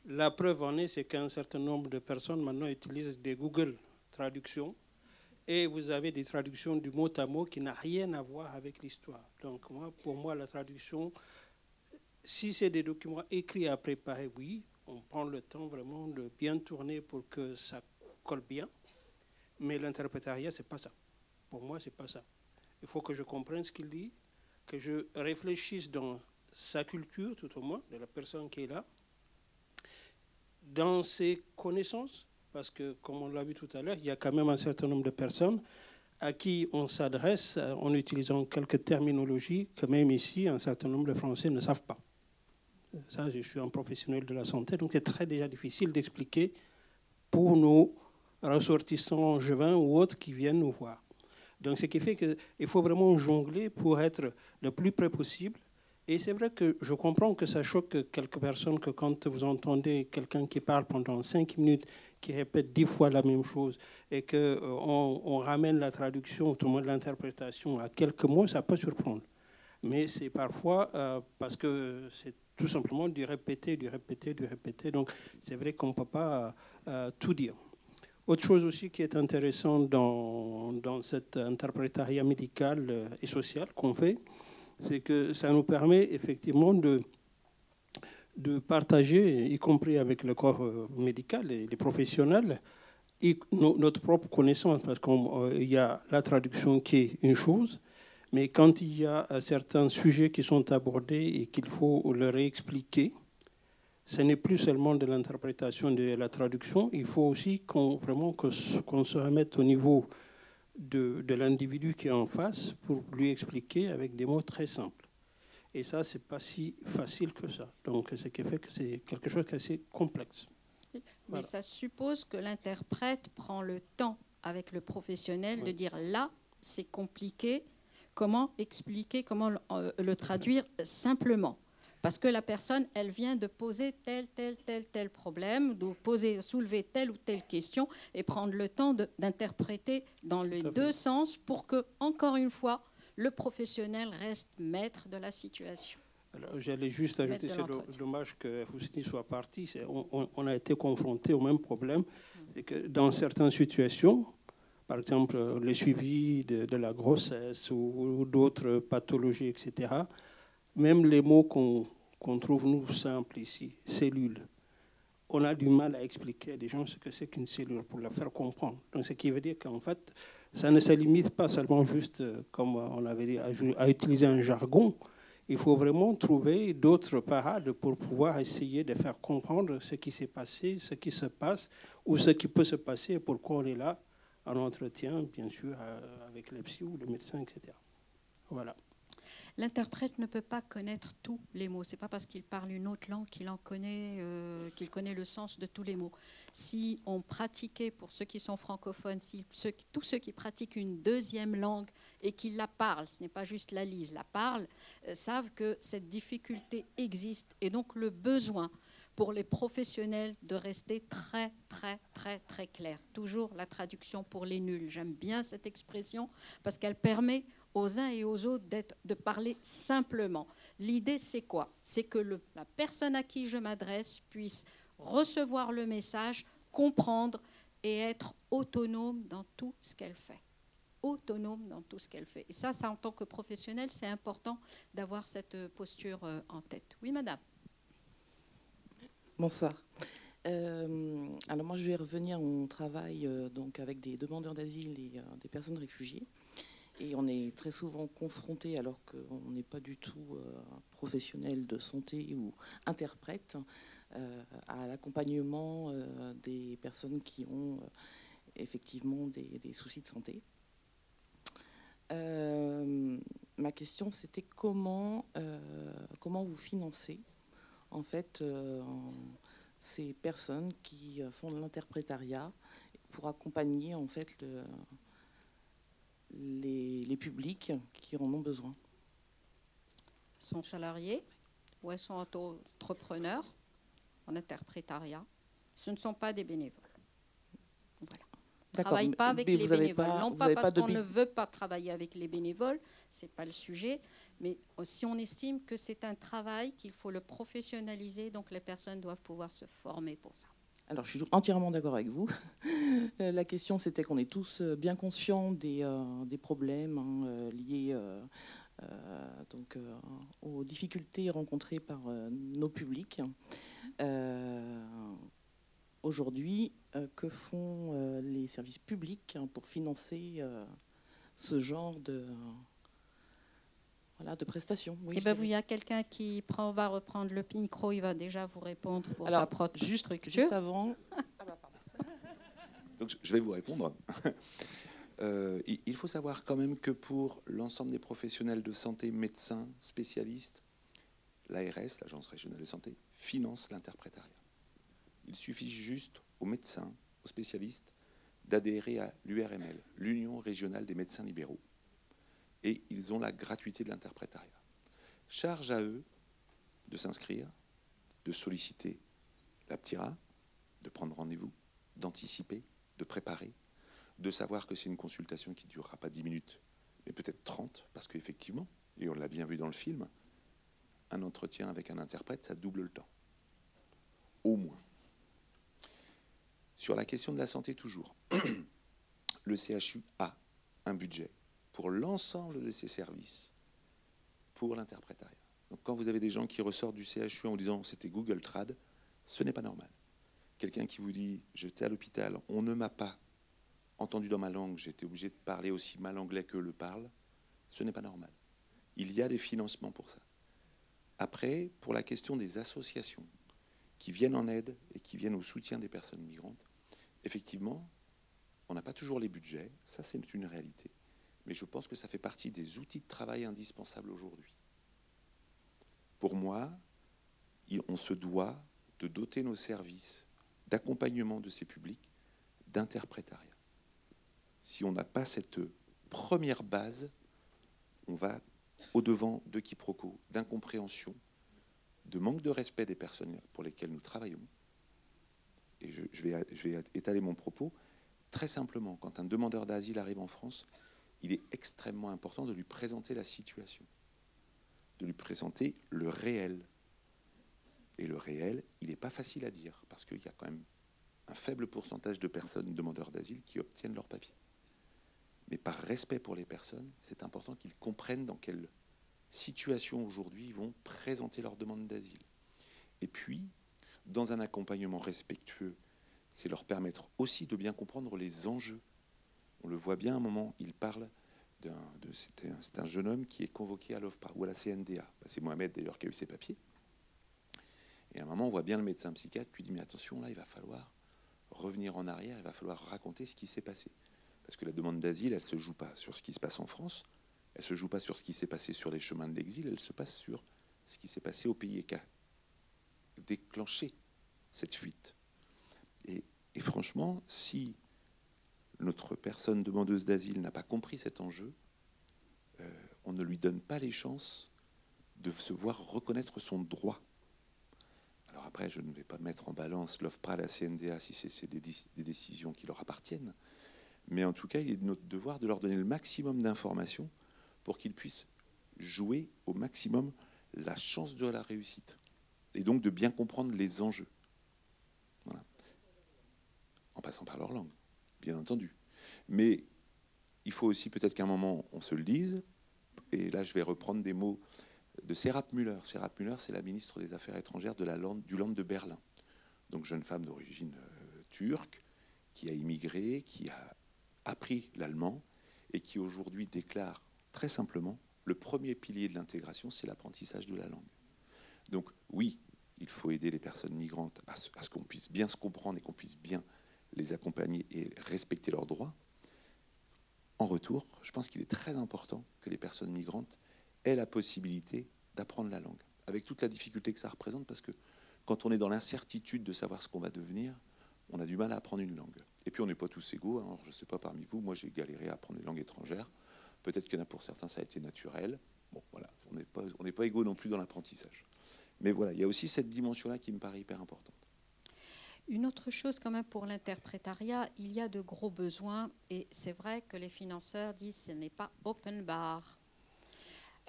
La preuve en est, c'est qu'un certain nombre de personnes maintenant utilisent des Google Traductions et vous avez des traductions du mot à mot qui n'a rien à voir avec l'histoire. Donc moi, pour moi, la traduction, si c'est des documents écrits à préparer, oui, on prend le temps vraiment de bien tourner pour que ça colle bien. Mais l'interprétariat, c'est pas ça. Pour moi, c'est pas ça. Il faut que je comprenne ce qu'il dit, que je réfléchisse dans sa culture, tout au moins, de la personne qui est là, dans ses connaissances, parce que, comme on l'a vu tout à l'heure, il y a quand même un certain nombre de personnes à qui on s'adresse en utilisant quelques terminologies que même ici, un certain nombre de Français ne savent pas. Ça, je suis un professionnel de la santé, donc c'est très déjà difficile d'expliquer pour nos ressortissants angevins ou autres qui viennent nous voir. Donc, ce qui fait qu'il faut vraiment jongler pour être le plus près possible et c'est vrai que je comprends que ça choque quelques personnes que quand vous entendez quelqu'un qui parle pendant cinq minutes, qui répète dix fois la même chose, et qu'on euh, on ramène la traduction, monde l'interprétation à quelques mots, ça peut surprendre. Mais c'est parfois euh, parce que c'est tout simplement du répéter, du répéter, du répéter. Donc c'est vrai qu'on ne peut pas euh, tout dire. Autre chose aussi qui est intéressante dans, dans cet interprétariat médical et social qu'on fait, c'est que ça nous permet effectivement de, de partager, y compris avec le corps euh, médical et les professionnels, notre propre connaissance, parce qu'il euh, y a la traduction qui est une chose, mais quand il y a euh, certains sujets qui sont abordés et qu'il faut leur expliquer, ce n'est plus seulement de l'interprétation de la traduction, il faut aussi vraiment qu'on se remette au niveau de, l'individu qui est en face pour lui expliquer avec des mots très simples. Et ça, c'est pas si facile que ça. Donc, ce qui fait que c'est quelque chose d'assez complexe. Mais ça suppose que l'interprète prend le temps avec le professionnel de dire là, c'est compliqué, comment expliquer, comment le euh, traduire simplement? Parce que la personne, elle vient de poser tel, tel, tel, tel problème, de poser, soulever telle ou telle question et prendre le temps d'interpréter dans les deux sens pour que, encore une fois, le professionnel reste maître de la situation. J'allais juste ajouter, c'est dommage que Houstini soit parti. On, on, a été confronté au même problème. C'est que dans certaines situations, par exemple les suivis de, la grossesse ou d'autres pathologies, etc., même les mots qu'on trouve, nous, simples ici, cellules, on a du mal à expliquer à des gens ce que c'est qu'une cellule pour leur faire comprendre. Donc, ce qui veut dire qu'en fait, ça ne se limite pas seulement juste, euh, comme on avait dit, à, utiliser un jargon. Il faut vraiment trouver d'autres parades pour pouvoir essayer de faire comprendre ce qui s'est passé, ce qui se passe, ou ce qui peut se passer et pourquoi on est là en entretien, bien sûr, euh, avec les psy ou les médecins, etc. Voilà. L'interprète ne peut pas connaître tous les mots. C'est pas parce qu'il parle une autre langue qu'il en connaît, euh, qu'il connaît le sens de tous les mots. Si on pratiquait, pour ceux qui sont francophones, tous ceux qui pratiquent une deuxième langue et qui la parlent, ce n'est pas juste la lise, la parlent, euh, savent que cette difficulté existe et donc le besoin pour les professionnels de rester très, très, très, très clair. Toujours la traduction pour les nuls. J'aime bien cette expression parce qu'elle permet aux uns et aux autres de parler simplement. L'idée, c'est quoi? C'est que la personne à qui je m'adresse puisse recevoir le message, comprendre et être autonome dans tout ce qu'elle fait. Autonome dans tout ce qu'elle fait. Et ça, ça, en tant que professionnel, c'est important d'avoir cette posture euh, en tête. Oui, madame. Bonsoir. Euh, alors moi, je vais revenir. On travaille euh, donc avec des demandeurs d'asile et des personnes réfugiées. Et on est très souvent confronté, alors qu'on n'est pas du tout euh, professionnel de santé ou interprète, euh, à l'accompagnement euh, des personnes qui ont effectivement des, soucis de santé. ma question, c'était comment, comment vous financez en fait ces personnes qui font de l'interprétariat pour accompagner en fait le, les, publics qui en ont besoin. Sont salariés ou elles sont entrepreneurs en interprétariat. Ce ne sont pas des bénévoles. Voilà. travaille pas avec les bénévoles. non pas parce qu'on ne veut pas travailler avec les bénévoles, c'est pas le sujet, mais si on estime que c'est un travail qu'il faut le professionnaliser, donc les personnes doivent pouvoir se former pour ça. Alors, je suis entièrement d'accord avec vous. La question, c'était qu'on est tous euh, bien conscients des, euh, des problèmes hein, euh, liés donc, aux difficultés rencontrées par nos publics. Aujourd'hui, que font les services publics hein, pour financer ce genre de, voilà, de prestations. Oui, Et eh ben, il y a quelqu'un qui prend, va reprendre le micro, il va déjà vous répondre pour sa propre juste, structure. Juste avant. Ah bah, Donc, je vais vous répondre. Euh, il faut savoir quand même que pour l'ensemble des professionnels de santé, médecins, spécialistes, l'ARS, l'Agence régionale de santé, finance l'interprétariat. Il suffit juste aux médecins, aux spécialistes, d'adhérer à l'URML, l'Union régionale des médecins libéraux et ils ont la gratuité de l'interprétariat. Charge à eux de s'inscrire, de solliciter la PTIRA, de prendre rendez-vous, d'anticiper, de préparer, de savoir que c'est une consultation qui ne durera pas 10 minutes, mais peut-être 30, parce qu'effectivement, et on l'a bien vu dans le film, un entretien avec un interprète, ça double le temps. Au moins. Sur la question de la santé toujours, le CHU a un budget pour l'ensemble de ces services pour l'interprétariat. Donc quand vous avez des gens qui ressortent du CHU en disant c'était Google Trad, ce n'est pas normal. Quelqu'un qui vous dit j'étais à l'hôpital, on ne m'a pas entendu dans ma langue, j'étais obligé de parler aussi mal anglais que le parle, ce n'est pas normal. Il y a des financements pour ça. Après, pour la question des associations qui viennent en aide et qui viennent au soutien des personnes migrantes, effectivement, on n'a pas toujours les budgets, ça c'est une réalité mais je pense que ça fait partie des outils de travail indispensables aujourd'hui. Pour moi, on se doit de doter nos services d'accompagnement de ces publics d'interprétariat. Si on n'a pas cette première base, on va au-devant de quiproquos, d'incompréhension, de manque de respect des personnes pour lesquelles nous travaillons. Et je, je vais étaler mon propos. Très simplement, quand un demandeur d'asile arrive en France, il est extrêmement important de lui présenter la situation, de lui présenter le réel. Et le réel, il n'est pas facile à dire, parce qu'il y a quand même un faible pourcentage de personnes demandeurs d'asile qui obtiennent leur papier. Mais par respect pour les personnes, c'est important qu'ils comprennent dans quelle situation aujourd'hui ils vont présenter leur demande d'asile. Et puis, dans un accompagnement respectueux, c'est leur permettre aussi de bien comprendre les enjeux on le voit bien à un moment, il parle d'un, c'est un, jeune homme qui est convoqué à l'OFPRA ou à la CNDA. Bah, c'est Mohamed d'ailleurs qui a eu ses papiers. Et à un moment, on voit bien le médecin psychiatre qui dit Mais attention, là, il va falloir revenir en arrière, il va falloir raconter ce qui s'est passé. Parce que la demande d'asile, elle ne se joue pas sur ce qui se passe en France, elle ne se joue pas sur ce qui s'est passé sur les chemins de l'exil, elle se passe sur ce qui s'est passé au pays qui a déclenché cette fuite. et franchement, si notre personne demandeuse d'asile n'a pas compris cet enjeu, euh, on ne lui donne pas les chances de se voir reconnaître son droit. Alors après, je ne vais pas mettre en balance l'OFPRA, la CNDA, si c'est des, des, décisions qui leur appartiennent, mais en tout cas, il est de notre devoir de leur donner le maximum d'informations pour qu'ils puissent jouer au maximum la chance de la réussite, et donc de bien comprendre les enjeux. Voilà. En passant par leur langue bien entendu. Mais il faut aussi peut-être qu'à un moment, on se le dise. Et là, je vais reprendre des mots de Serap Müller. Serap Müller, c'est la ministre des Affaires étrangères du Land de Berlin. Donc, jeune femme d'origine euh, turque, qui a immigré, qui a appris l'allemand et qui aujourd'hui déclare très simplement le premier pilier de l'intégration, c'est l'apprentissage de la langue. Donc, oui, il faut aider les personnes migrantes à ce qu'on puisse bien se comprendre et qu'on puisse bien les accompagner et respecter leurs droits. En retour, je pense qu'il est très important que les personnes migrantes aient la possibilité d'apprendre la langue, avec toute la difficulté que ça représente, parce que quand on est dans l'incertitude de savoir ce qu'on va devenir, on a du mal à apprendre une langue. Et puis on n'est pas tous égaux. Alors, je ne sais pas parmi vous, moi j'ai galéré à apprendre une langue étrangère. Peut-être qu'il y en a pour certains, ça a été naturel. Bon, voilà, on n'est pas, pas égaux non plus dans l'apprentissage. Mais voilà, il y a aussi cette dimension-là qui me paraît hyper importante. Une autre chose quand même pour l'interprétariat, il y a de gros besoins et c'est vrai que les financeurs disent ce n'est pas open bar.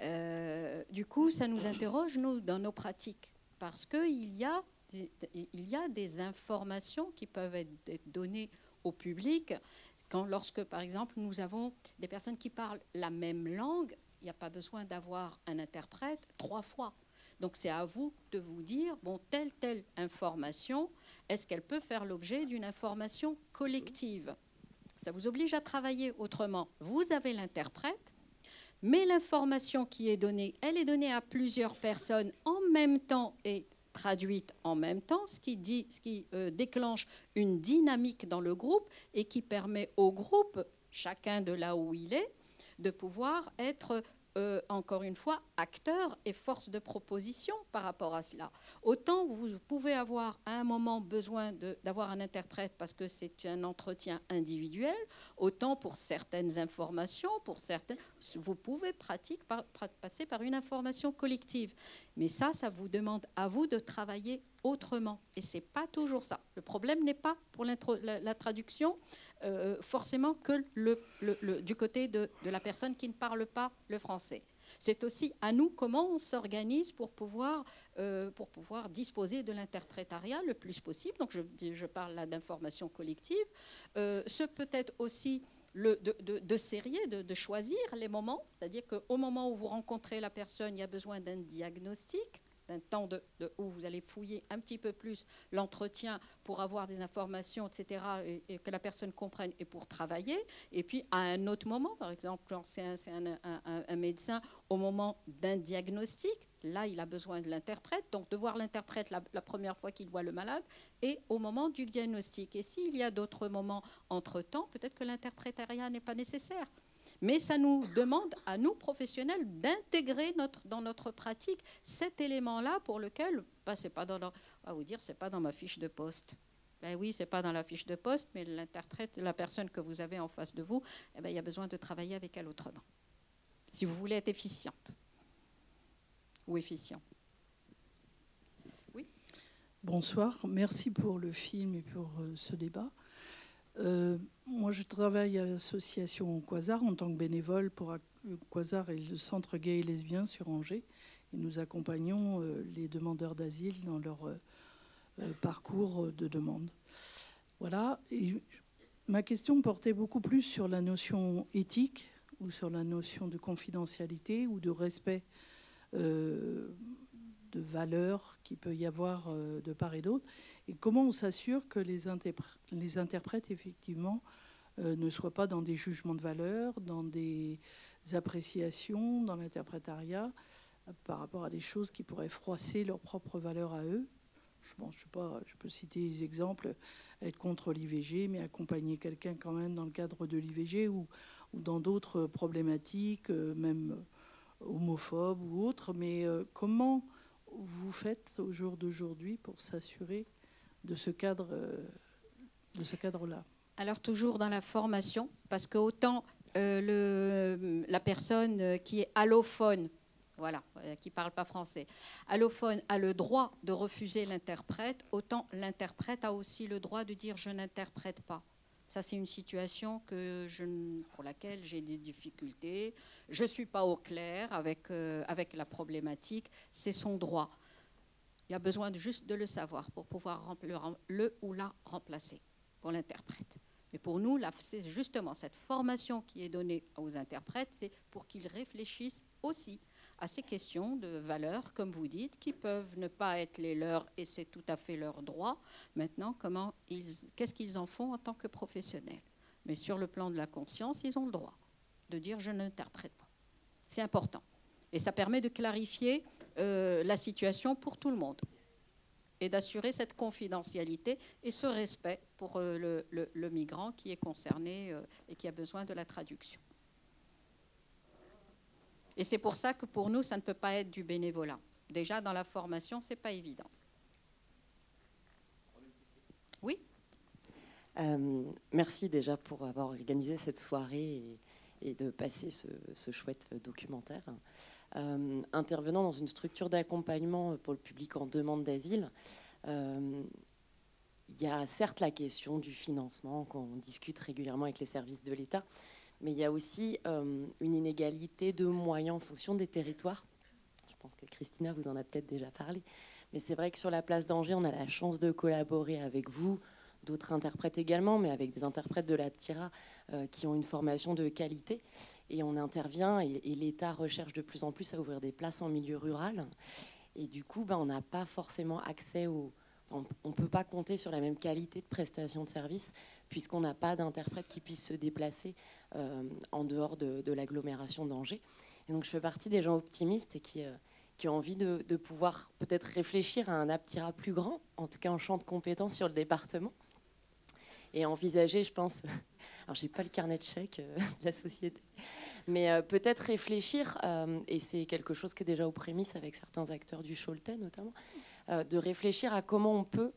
Euh, du coup, ça nous interroge, dans nos pratiques, parce qu'il y, a des, il y a des informations qui peuvent être données au public. Quand, lorsque, par exemple, nous avons des personnes qui parlent la même langue, il n'y a pas besoin d'avoir un interprète trois fois. Donc c'est à vous de vous dire, bon, telle, telle information, est-ce qu'elle peut faire l'objet d'une information collective? Ça vous oblige à travailler autrement. Vous avez l'interprète, mais l'information qui est donnée, elle est donnée à plusieurs personnes en même temps et traduite en même temps, ce qui, dit, ce qui euh, déclenche une dynamique dans le groupe et qui permet au groupe, chacun de là où il est, de pouvoir être euh, encore une fois, acteur et force de proposition par rapport à cela. Autant vous pouvez avoir à un moment besoin d'avoir un interprète parce que c'est un entretien individuel, autant pour certaines informations, pour certaines, vous pouvez pratique, passer par une information collective. Mais ça, ça vous demande à vous de travailler autrement. Et c'est pas toujours ça. Le problème n'est pas pour la, traduction euh, forcément que du côté de, la personne qui ne parle pas le français. C'est aussi à nous comment on s'organise pour pouvoir, euh, pour pouvoir disposer de l'interprétariat le plus possible. Donc je, je parle là d'information collective. Euh, ce peut être aussi de, de, de, de, choisir les moments. C'est-à-dire qu'au moment où vous rencontrez la personne, il y a besoin d'un diagnostic d'un temps où vous allez fouiller un petit peu plus l'entretien pour avoir des informations, etc., et, que la personne comprenne et pour travailler. Et puis à un autre moment, par exemple, quand c'est un, médecin, au moment d'un diagnostic, là, il a besoin de l'interprète, donc de voir l'interprète la, la, première fois qu'il voit le malade, et au moment du diagnostic. Et s'il y a d'autres moments entre-temps, peut-être que l'interprétariat n'est pas nécessaire. Mais ça nous demande, à nous professionnels, d'intégrer notre, dans notre pratique cet élément-là pour lequel, bah, c'est pas dans, à vous dire, c'est pas dans ma fiche de poste. Ben oui, c'est pas dans la fiche de poste, mais l'interprète, la personne que vous avez en face de vous, eh ben, il y a besoin de travailler avec elle autrement. Si vous voulez être efficiente ou efficient. Oui? Bonsoir, merci pour le film et pour euh, ce débat. Euh, moi, je travaille à l'association Quasar en tant que bénévole pour Quasar et le centre gay et lesbien sur Angers. Nous accompagnons euh, les demandeurs d'asile dans leur euh, parcours de demande. Voilà. Et ma question portait beaucoup plus sur la notion éthique ou sur la notion de confidentialité ou de respect de valeurs qu'il peut y avoir de part et d'autre et comment on s'assure que les, interprètes, effectivement, euh, ne soient pas dans des jugements de valeur, dans des appréciations, dans l'interprétariat, euh, par rapport à des choses qui pourraient froisser leurs propres valeurs à eux? Je, je, sais pas, je peux citer des exemples, être contre l'IVG, mais accompagner quelqu'un quand même dans le cadre de l'IVG ou, ou, dans d'autres problématiques, euh, même homophobes ou autres. Mais comment vous faites au jour d'aujourd'hui pour s'assurer de ce cadre, euh, de ce cadre-là Alors toujours dans la formation, parce que autant euh, la personne qui est allophone, voilà, euh, qui parle pas français, allophone a le droit de refuser l'interprète, autant l'interprète a aussi le droit de dire je n'interprète pas. Ça, c'est une situation que je, pour laquelle j'ai des difficultés. Je ne suis pas au clair avec, avec la problématique. C'est son droit. Il y a besoin juste de le savoir pour pouvoir le, le ou la remplacer pour l'interprète. Mais pour nous, c'est justement cette formation qui est donnée aux interprètes, c'est pour qu'ils réfléchissent aussi à ces questions de valeurs, comme vous dites, qui peuvent ne pas être les leurs et c'est tout à fait leur droit. Maintenant, comment ils, qu'est-ce qu'ils en font en tant que professionnels? Mais sur le plan de la conscience, ils ont le droit de dire je n'interprète pas. C'est important. Et ça permet de clarifier euh, la situation pour tout le monde et d'assurer cette confidentialité et ce respect pour euh, le, migrant qui est concerné euh, et qui a besoin de la traduction. Et c'est pour ça que pour nous, ça ne peut pas être du bénévolat. Déjà, dans la formation, ce n'est pas évident. Oui? Merci déjà pour avoir organisé cette soirée et, de passer ce, ce chouette documentaire. Euh, intervenant dans une structure d'accompagnement pour le public en demande d'asile. Euh, il y a certes la question du financement qu'on discute régulièrement avec les services de l'État, mais il y a aussi euh, une inégalité de moyens en fonction des territoires. Je pense que Christina vous en a peut-être déjà parlé. Mais c'est vrai que sur la place d'Angers, on a la chance de collaborer avec vous, d'autres interprètes également, mais avec des interprètes de la PTIRA euh, qui ont une formation de qualité. Et on intervient et, l'État recherche de plus en plus à ouvrir des places en milieu rural. Et du coup, ben, on n'a pas forcément accès au... on ne peut pas compter sur la même qualité de prestation de service puisqu'on n'a pas d'interprète qui puisse se déplacer euh, en dehors de, l'agglomération d'Angers. Et donc je fais partie des gens optimistes et qui, euh, qui ont envie de, pouvoir peut-être réfléchir à un APTIRA plus grand, en tout cas en champ de compétences sur le département, et envisager, je pense, alors j'ai pas le carnet de chèques euh, de la société, mais peut-être réfléchir, et c'est quelque chose qui est déjà aux prémices avec certains acteurs du Choletais notamment, de réfléchir à comment on peut,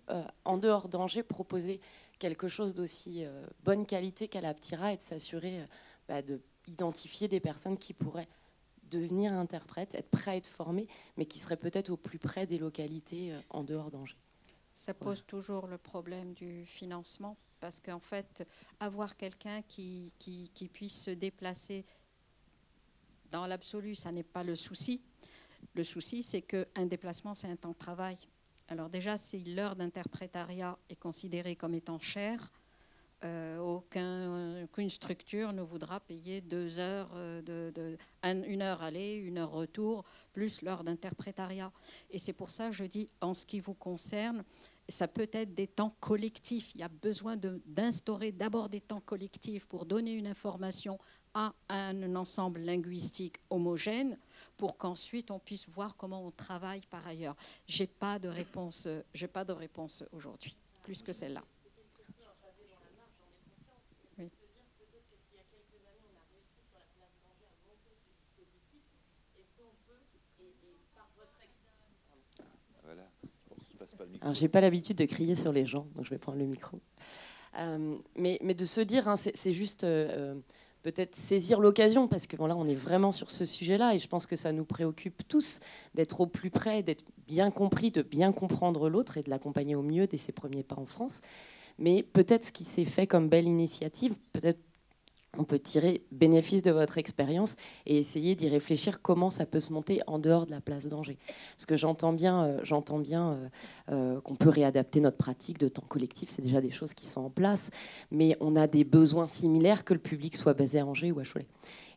en dehors d'Angers, proposer quelque chose d'aussi euh, bonne qualité qu'à la Ptira et de s'assurer euh, bah, d'identifier des personnes qui pourraient devenir interprètes, être prêts à être formés, mais qui seraient peut-être au plus près des localités euh, en dehors d'Angers. Ça pose toujours le problème du financement, parce qu'en fait, avoir quelqu'un qui, qui, puisse se déplacer dans l'absolu, ça n'est pas le souci. Le souci, c'est qu'un déplacement, c'est un temps de travail. Alors déjà, si l'heure d'interprétariat est considérée comme étant chère, euh, aucune structure ne voudra payer deux heures, euh, une heure aller, une heure retour, plus l'heure d'interprétariat. Et c'est pour ça je dis, en ce qui vous concerne, ça peut être des temps collectifs. Il y a besoin d'instaurer d'abord des temps collectifs pour donner une information à un ensemble linguistique homogène pour qu'ensuite on puisse voir comment on travaille par ailleurs. J'ai pas de réponse, de réponse aujourd'hui, plus que celle-là. Alors, j'ai pas l'habitude de crier sur les gens, donc je vais prendre le micro. Euh, mais, de se dire, hein, c'est juste euh, peut-être saisir l'occasion, parce que là, on est vraiment sur ce sujet-là, et je pense que ça nous préoccupe tous d'être au plus près, d'être bien compris, de bien comprendre l'autre et de l'accompagner au mieux dès ses premiers pas en France. Mais peut-être ce qui s'est fait comme belle initiative, peut-être on peut tirer bénéfice de votre expérience et essayer d'y réfléchir comment ça peut se monter en dehors de la place d'Angers. Parce que j'entends bien, euh, j'entends bien euh, euh, qu'on peut réadapter notre pratique de temps collectif, c'est déjà des choses qui sont en place, mais on a des besoins similaires que le public soit basé à Angers ou à Cholet.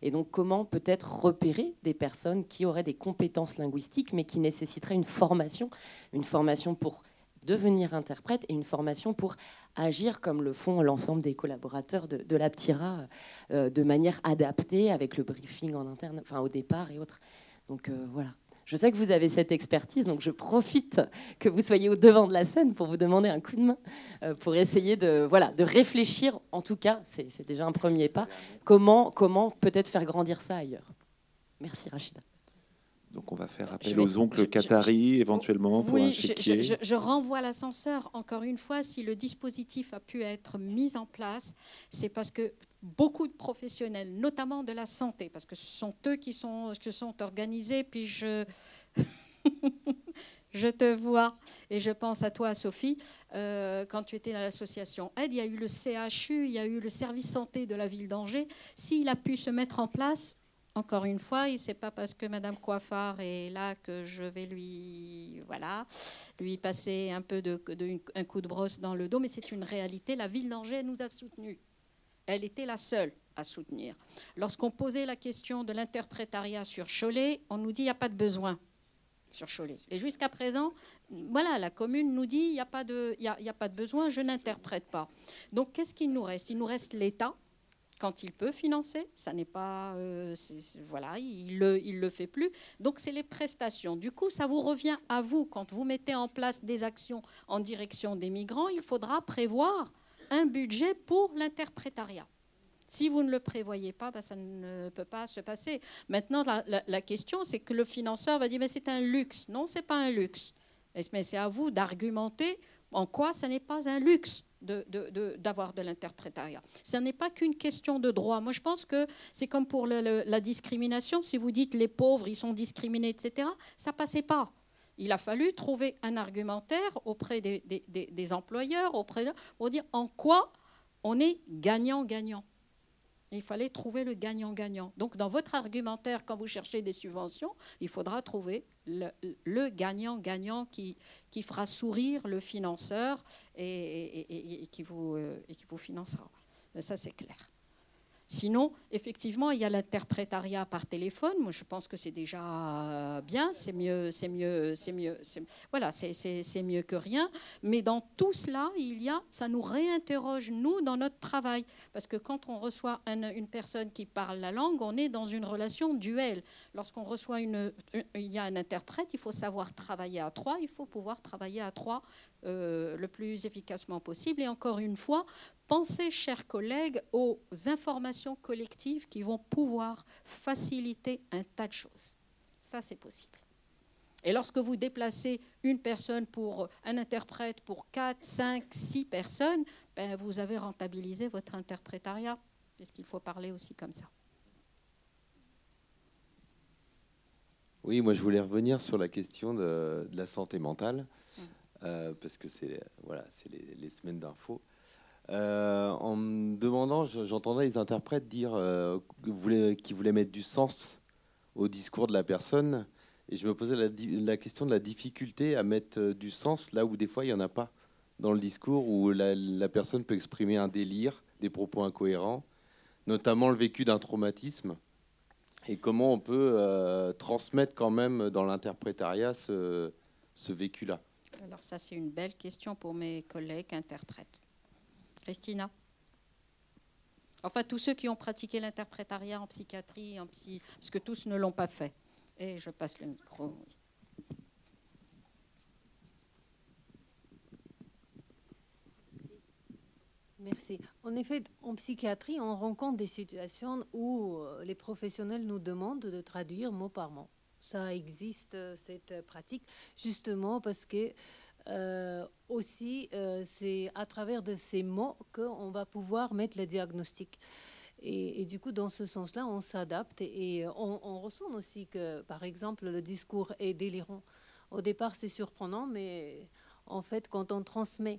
Et donc comment peut-être repérer des personnes qui auraient des compétences linguistiques mais qui nécessiteraient une formation, une formation pour devenir interprète et une formation pour agir comme le font l'ensemble des collaborateurs de, de l'APTIRA euh, de manière adaptée avec le briefing en interne, enfin au départ et autres. Donc euh, voilà. Je sais que vous avez cette expertise, donc je profite que vous soyez au devant de la scène pour vous demander un coup de main, euh, pour essayer de, voilà, de réfléchir, en tout cas, c'est déjà un premier pas, comment, comment peut-être faire grandir ça ailleurs? Merci Rachida. Donc on va faire appel aux oncles Qatari éventuellement pour oui, un chéquier. Je, je, renvoie l'ascenseur. Encore une fois, si le dispositif a pu être mis en place, c'est parce que beaucoup de professionnels, notamment de la santé, parce que ce sont eux qui sont, qui sont organisés, puis je... je te vois et je pense à toi, Sophie, euh, quand tu étais dans l'association Aide, il y a eu le CHU, il y a eu le service santé de la ville d'Angers. S'il a pu se mettre en place, encore une fois, ce n'est pas parce que Madame Coiffard est là que je vais lui, voilà, lui passer un peu de, un coup de brosse dans le dos, mais c'est une réalité. La ville d'Angers nous a soutenus. Elle était la seule à soutenir. Lorsqu'on posait la question de l'interprétariat sur Cholet, on nous dit qu'il n'y a pas de besoin sur Cholet. Et jusqu'à présent, voilà, la commune nous dit il n'y a, a pas de besoin, je n'interprète pas. Donc qu'est-ce qu'il nous reste? Il nous reste l'État quand il peut financer. Ça n'est pas, euh, voilà, il le, le fait plus. Donc c'est les prestations. Du coup, ça vous revient à vous quand vous mettez en place des actions en direction des migrants. Il faudra prévoir un budget pour l'interprétariat. Si vous ne le prévoyez pas, ben, ça ne peut pas se passer. Maintenant, la, la question, c'est que le financeur va dire mais c'est un luxe. Non, c'est pas un luxe. Mais c'est à vous d'argumenter en quoi ça n'est pas un luxe d'avoir de, l'interprétariat. Ce n'est pas qu'une question de droit. Moi, je pense que c'est comme pour la discrimination. Si vous dites les pauvres, ils sont discriminés, etc., ça passait pas. il a fallu trouver un argumentaire auprès des employeurs, auprès de, pour dire en quoi on est gagnant-gagnant. Il fallait trouver le gagnant-gagnant. Donc, dans votre argumentaire, quand vous cherchez des subventions, il faudra trouver le gagnant-gagnant qui, fera sourire le financeur euh, et qui vous financera. Ça, c'est clair. Sinon, effectivement, il y a l'interprétariat par téléphone. Moi, je pense que c'est déjà bien. C'est mieux, c'est mieux, c'est mieux. Voilà, c'est- mieux que rien. Mais dans tout cela, il y a, ça nous réinterroge nous dans notre travail, parce que quand on reçoit un- une personne qui parle la langue, on est dans une relation duel. Lorsqu'on reçoit une- il y a un interprète, il faut savoir travailler à trois. Il faut pouvoir travailler à trois euh, le plus efficacement possible. Et encore une fois, pensez, chers collègues, aux informations collectives qui vont pouvoir faciliter un tas de choses. Ça, c'est possible. Et lorsque vous déplacez une personne pour un interprète pour 4, 5, 6 personnes, ben, vous avez rentabilisé votre interprétariat, puisqu'il faut parler aussi comme ça. Oui, moi je voulais revenir sur la question de, de la santé mentale, euh, parce que c'est voilà, les, les semaines d'infos. Euh, en me demandant, je- j'entendais les interprètes dire euh, qu'ils voulaient, mettre du sens au discours de la personne, et je me posais la, question de la difficulté à mettre du sens là où des fois il n'y en a pas dans le discours, où la, personne peut exprimer un délire, des propos incohérents, notamment le vécu d'un traumatisme et comment on peut transmettre quand même dans l'interprétariat ce vécu-là. Alors ça, c'est une belle question pour mes collègues interprètes. Christina? Enfin, tous ceux qui ont pratiqué l'interprétariat en psychiatrie, en psy, parce que tous ne l'ont pas fait. Et je passe le micro. Merci. En effet, en psychiatrie, on rencontre des situations où euh, les professionnels nous demandent de traduire mot par mot. Ça existe, euh, cette pratique, justement parce que euh, aussi, euh, c'est à travers de ces mots qu'on va pouvoir mettre le diagnostic. Et, du coup, dans ce sens-là, on s'adapte et on, ressent aussi que, par exemple, le discours est délirant. Au départ, c'est surprenant, mais en fait, quand on transmet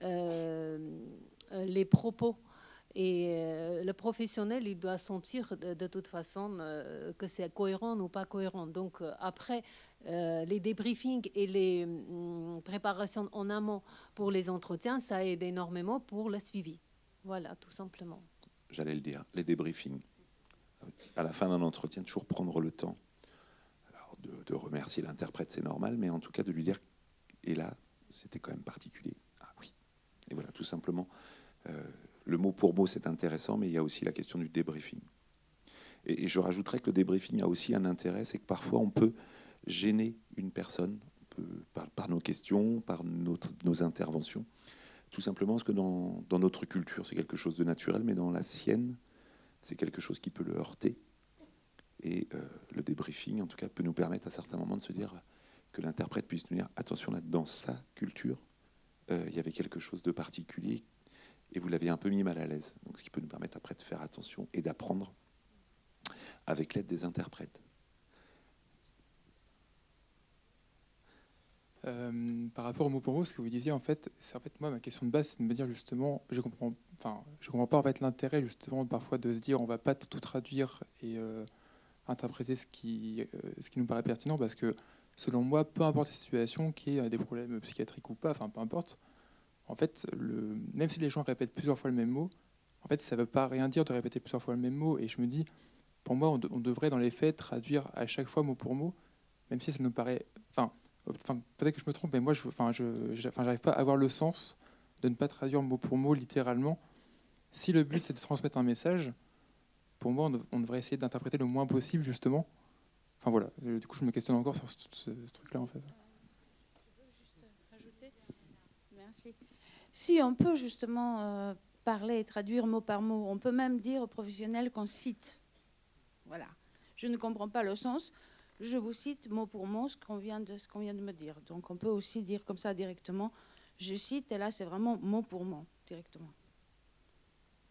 les propos et euh, le professionnel, il doit sentir de, toute façon euh, que c'est cohérent ou pas cohérent. Donc euh, après, les débriefings et les hum, préparations en amont pour les entretiens, ça aide énormément pour le suivi. Voilà, tout simplement. J'allais le dire, les débriefings. À la fin d'un entretien, toujours prendre le temps de, remercier l'interprète, c'est normal, mais en tout cas de lui dire, et là, c'était quand même particulier. Ah oui. Et voilà, tout simplement, le mot pour mot, c'est intéressant, mais il y a aussi la question du débriefing. Et, je rajouterais que le débriefing a aussi un intérêt, c'est que parfois on peut gêner une personne par, nos questions, par nos interventions. Tout simplement parce que dans, dans notre culture, c'est quelque chose de naturel, mais dans la sienne, c'est quelque chose qui peut le heurter. Et euh, le débriefing, en tout cas, peut nous permettre à certains moments de se dire que l'interprète puisse nous dire attention là, dans sa culture, euh, il y avait quelque chose de particulier et vous l'avez un peu mis mal à l'aise. Donc, ce qui peut nous permettre après de faire attention et d'apprendre avec l'aide des interprètes. Euh, par rapport au mot pour mot, ce que vous disiez, en fait, c'est en fait moi ma question de base, c'est de me dire justement, je comprends, enfin, je comprends pas en fait l'intérêt justement parfois de se dire on va pas tout traduire et euh, interpréter ce qui, euh, ce qui nous paraît pertinent, parce que selon moi, peu importe la situation, qu'il y ait des problèmes psychiatriques ou pas, enfin peu importe, en fait, même si les gens répètent plusieurs fois le même mot, en fait, ça veut pas rien dire de répéter plusieurs fois le même mot, et je me dis, pour moi, on, de- on devrait dans les faits traduire à chaque fois mot pour mot, même si ça nous paraît, enfin peut-être que je me trompe, mais moi, je, enfin, je, j'arrive pas à avoir le sens de ne pas traduire mot pour mot littéralement. Si le but c'est de transmettre un message, pour moi, on, dev- on devrait essayer d'interpréter le moins possible, justement. Enfin voilà, Euh, du coup, je me questionne encore sur ce, truc-là, en fait. Merci. Si on peut justement euh, parler et traduire mot par mot, on peut même dire aux professionnels qu'on cite. Voilà. Je ne comprends pas le sens. Je vous cite mot pour mot ce qu'on vient de me dire. Donc on peut aussi dire comme ça directement. Je cite et là c'est vraiment mot pour mot directement.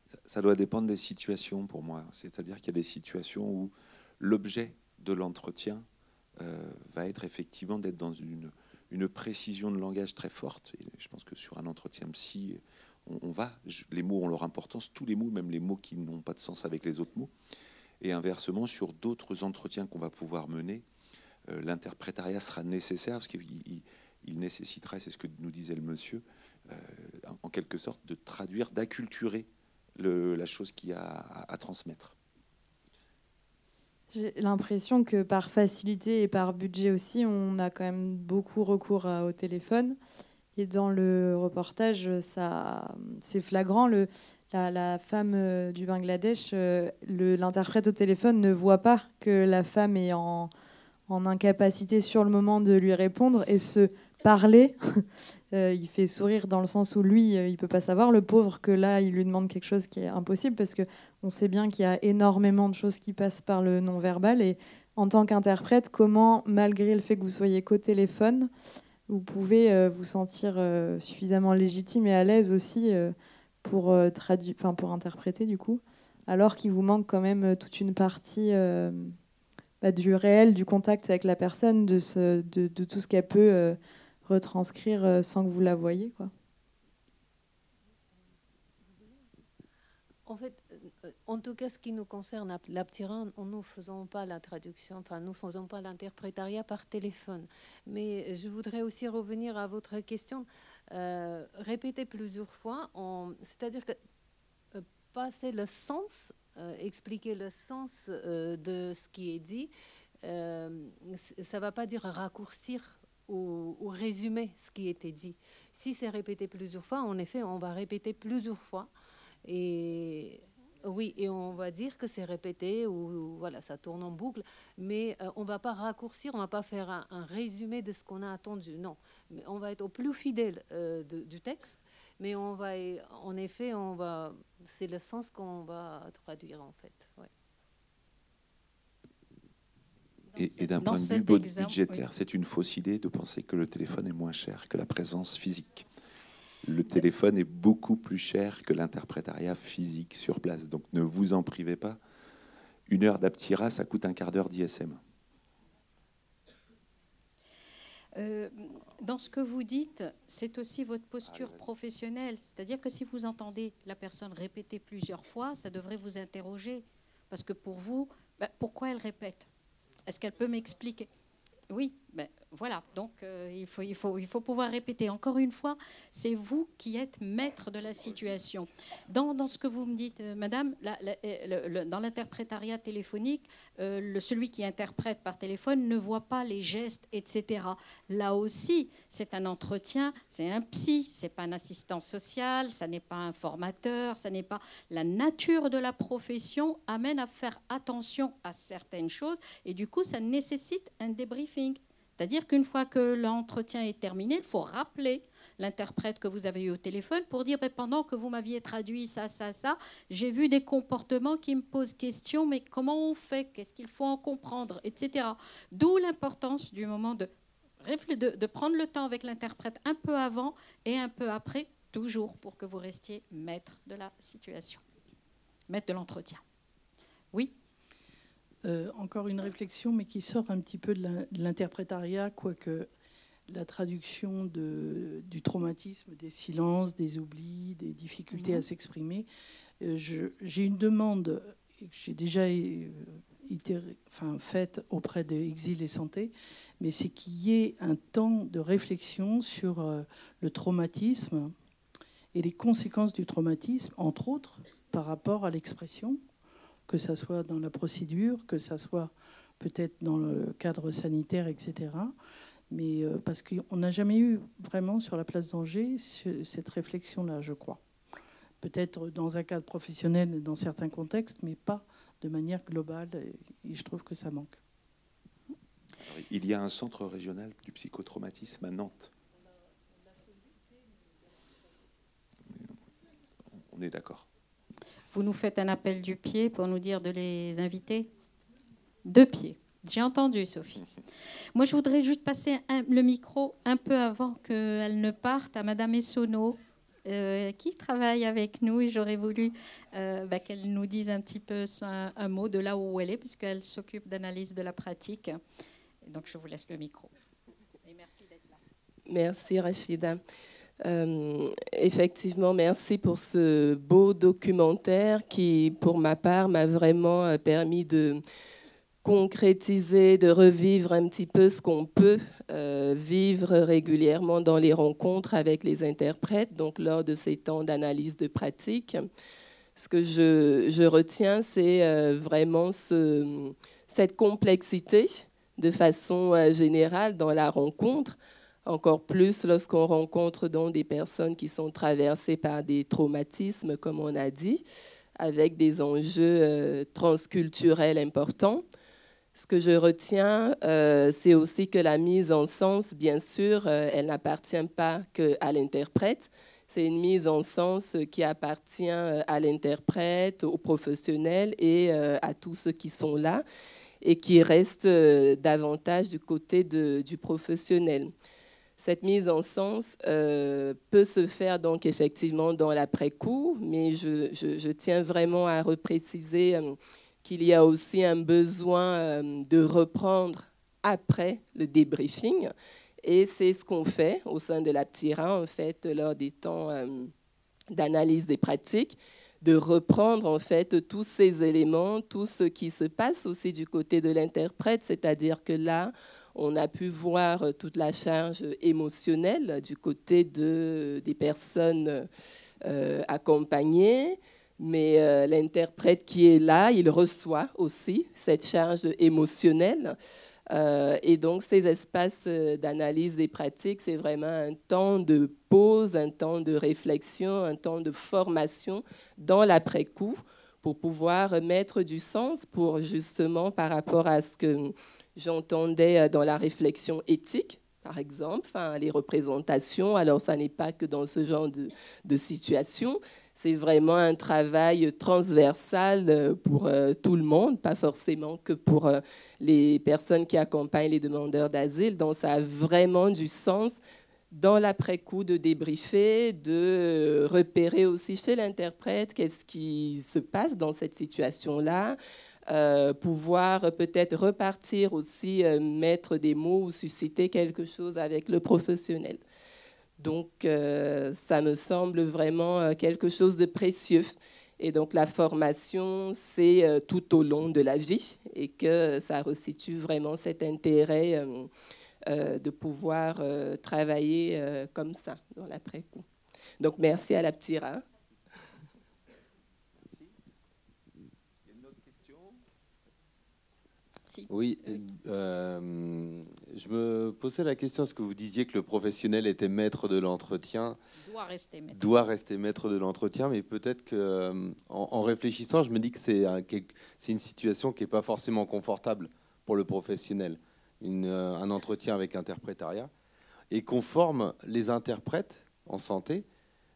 Ça, ça doit dépendre des situations pour moi. C'est-à-dire qu'il y a des situations où l'objet de l'entretien va être effectivement d'être dans une, une, précision de langage très forte. Et je pense que sur un entretien psy, on, va, les mots ont leur importance, tous les mots, même les mots qui n'ont pas de sens avec les autres mots. Et inversement, sur d'autres entretiens qu'on va pouvoir mener, euh, l'interprétariat sera nécessaire parce qu'il il, nécessitera, c'est ce que nous disait le monsieur, euh, en quelque sorte de traduire, d'acculturer la chose qu'il y a à, transmettre. J'ai l'impression que par facilité et par budget aussi, on a quand même beaucoup recours au téléphone. Et dans le reportage, ça, c'est flagrant. La, femme euh, du Bangladesh, l'interprète au téléphone ne voit pas que la femme est en, en incapacité sur le moment de lui répondre et se parler. Euh, il fait sourire dans le sens où lui, euh, il peut pas savoir, le pauvre, que là, il lui demande quelque chose qui est impossible parce que on sait bien qu'il y a énormément de choses qui passent par le non-verbal. Et en tant qu'interprète, comment, malgré le fait que vous soyez qu'au téléphone, vous pouvez euh, vous sentir suffisamment légitime et à l'aise aussi pour, enfin, pour interpréter du coup, alors qu'il vous manque quand même toute une partie bah, du réel, du contact avec la personne, de, tout ce qu'elle peut euh, retranscrire euh, sans que vous la voyez. Euh, en tout cas, ce qui nous concerne à l'Aptiran, nous ne faisons pas la traduction, enfin, nous ne faisons pas l'interprétariat par téléphone. Mais je voudrais aussi revenir à votre question. Euh, plusieurs fois, c'est-à-dire que passer le sens euh, expliquer le sens euh, de ce qui est dit, euh, ça ne va pas dire raccourcir ou, résumer ce qui était dit. Si c'est répété plusieurs fois, en effet, on va répéter plusieurs fois. Et oui, et on va dire que c'est répété ou, voilà, ça tourne en boucle, mais on va pas raccourcir, on va pas faire un, résumé de ce qu'on a attendu. Non, mais on va être au plus fidèle du texte mais on va, en effet, on va, c'est le sens qu'on va traduire en fait. Et, d'un point de vue budgétaire, c'est une fausse idée de penser que le téléphone est moins cher que la présence physique. Le téléphone est beaucoup plus cher que l'interprétariat physique sur place. Donc ne vous en privez pas. Une heure d'Aptira, ça coûte un quart d'heure d'ISM. Euh, dans ce que vous dites, c'est aussi votre posture professionnelle. C'est-à-dire que si vous entendez la personne répéter plusieurs fois, ça devrait vous interroger. Parce que pour vous, ben, pourquoi elle répète? Est-ce qu'elle peut m'expliquer? Oui, ben, voilà, donc euh, il, faut, il, faut, il faut pouvoir répéter. Encore une fois, c'est vous qui êtes maître de la situation. Dans, dans ce que vous me dites, euh, Madame, euh, dans l'interprétariat téléphonique, celui qui interprète par téléphone ne voit pas les gestes, etc. Là aussi, c'est un entretien, c'est un psy, c'est pas un assistant social, ça n'est pas un formateur, ça n'est pas la nature de la profession amène à faire attention à certaines choses et du coup, ça nécessite un débriefing. C'est-à-dire qu'une fois que l'entretien est terminé, il faut rappeler l'interprète que vous avez eu au téléphone pour dire pendant que vous m'aviez traduit ça, ça, ça, j'ai vu des comportements qui me posent question, mais comment on fait? Qu'est-ce qu'il faut en comprendre? Etc. D'où l'importance du moment de, de prendre le temps avec l'interprète un peu avant et un peu après, toujours pour que vous restiez maître de la situation, maître de l'entretien. Oui? Euh, encore une réflexion, mais qui sort un petit peu de l'interprétariat, quoique la traduction de, du traumatisme, des silences, des oublis, des difficultés à mhm. s'exprimer. Euh, j'ai une demande que j'ai déjà euh, enfin, faite auprès de Exil et Santé, mais c'est qu'il y ait un temps de réflexion sur le traumatisme et les conséquences du traumatisme, entre autres par rapport à l'expression que ça soit dans la procédure, que ça soit peut-être dans le cadre sanitaire, etc. Mais euh, parce qu'on n'a jamais eu vraiment sur la place d'Angers cette réflexion-là, je crois. Peut-être dans un cadre professionnel, dans certains contextes, mais pas de manière globale. Et je trouve que ça manque. il y a un centre régional du psychotraumatisme à Nantes. On est d'accord. Vous nous faites un appel du pied pour nous dire de les inviter Deux pieds. J'ai entendu, Sophie. Moi, je voudrais juste passer le micro un peu avant qu'elle ne parte à Madame Essonneau, euh, qui travaille avec nous, et j'aurais voulu euh, bah, qu'elle nous dise un petit peu un, mot de là où elle est, puisqu'elle s'occupe d'analyse de la pratique. donc je vous laisse le micro. Et merci d'être là. Merci Rachida. Euh, effectivement, merci pour ce beau documentaire qui, pour ma part, m'a vraiment euh, permis de concrétiser, de revivre un petit peu ce qu'on peut euh, vivre régulièrement dans les rencontres avec les interprètes, donc lors de ces temps d'analyse de pratique. Ce que je, retiens, c'est vraiment ce, cette complexité de façon générale dans la rencontre encore plus lorsqu'on rencontre donc des personnes qui sont traversées par des traumatismes, comme on a dit, avec des enjeux euh, transculturels importants. Ce que je retiens, euh, c'est aussi que la mise en sens, bien sûr, euh, elle n'appartient pas qu'à l'interprète. C'est une mise en sens qui appartient à l'interprète, aux professionnels et à tous ceux qui sont là et qui restent davantage du côté du professionnel. Cette mise en sens euh, peut se faire donc effectivement dans l'après-coup, mais je, tiens vraiment à repréciser euh, qu'il y a aussi un besoin euh, de reprendre après le débriefing. Et c'est ce qu'on fait au sein de la PTIRA, en fait, lors des temps d'analyse des pratiques, de reprendre en fait tous ces éléments, tout ce qui se passe aussi du côté de l'interprète, c'est-à-dire que là, on a pu voir toute la charge émotionnelle du côté de, des personnes euh, accompagnées, mais euh, l'interprète qui est là, il reçoit aussi cette charge émotionnelle. Euh, et donc, ces espaces d'analyse des pratiques, c'est vraiment un temps de pause, un temps de réflexion, un temps de formation dans l'après-coup pour pouvoir mettre du sens pour justement par rapport à ce que j'entendais euh, dans la réflexion éthique, par exemple, les représentations. Alors, ça n'est pas que dans ce genre de, de situation. C'est vraiment un travail transversal euh, pour euh, tout le monde, pas forcément que pour les personnes qui accompagnent les demandeurs d'asile. Donc, ça a vraiment du sens dans l'après-coup de débriefer, de repérer aussi chez l'interprète qu'est-ce qui se passe dans cette situation-là, euh, pouvoir peut-être repartir aussi, euh, mettre des mots ou susciter quelque chose avec le professionnel. Donc, euh, ça me semble vraiment quelque chose de précieux. Et donc, la formation, c'est tout au long de la vie et que ça resitue vraiment cet intérêt de pouvoir travailler comme ça dans l'après-coup. Donc, merci à la PTIRA. Oui, euh, je me posais la question, est-ce que vous disiez que le professionnel était maître de l'entretien Doit rester maître. Doit rester maître de l'entretien, mais peut-être que, euh, en, réfléchissant, je me dis que c'est une situation qui n'est pas forcément confortable pour le professionnel, euh, un entretien avec interprétariat, et qu'on forme les interprètes en santé,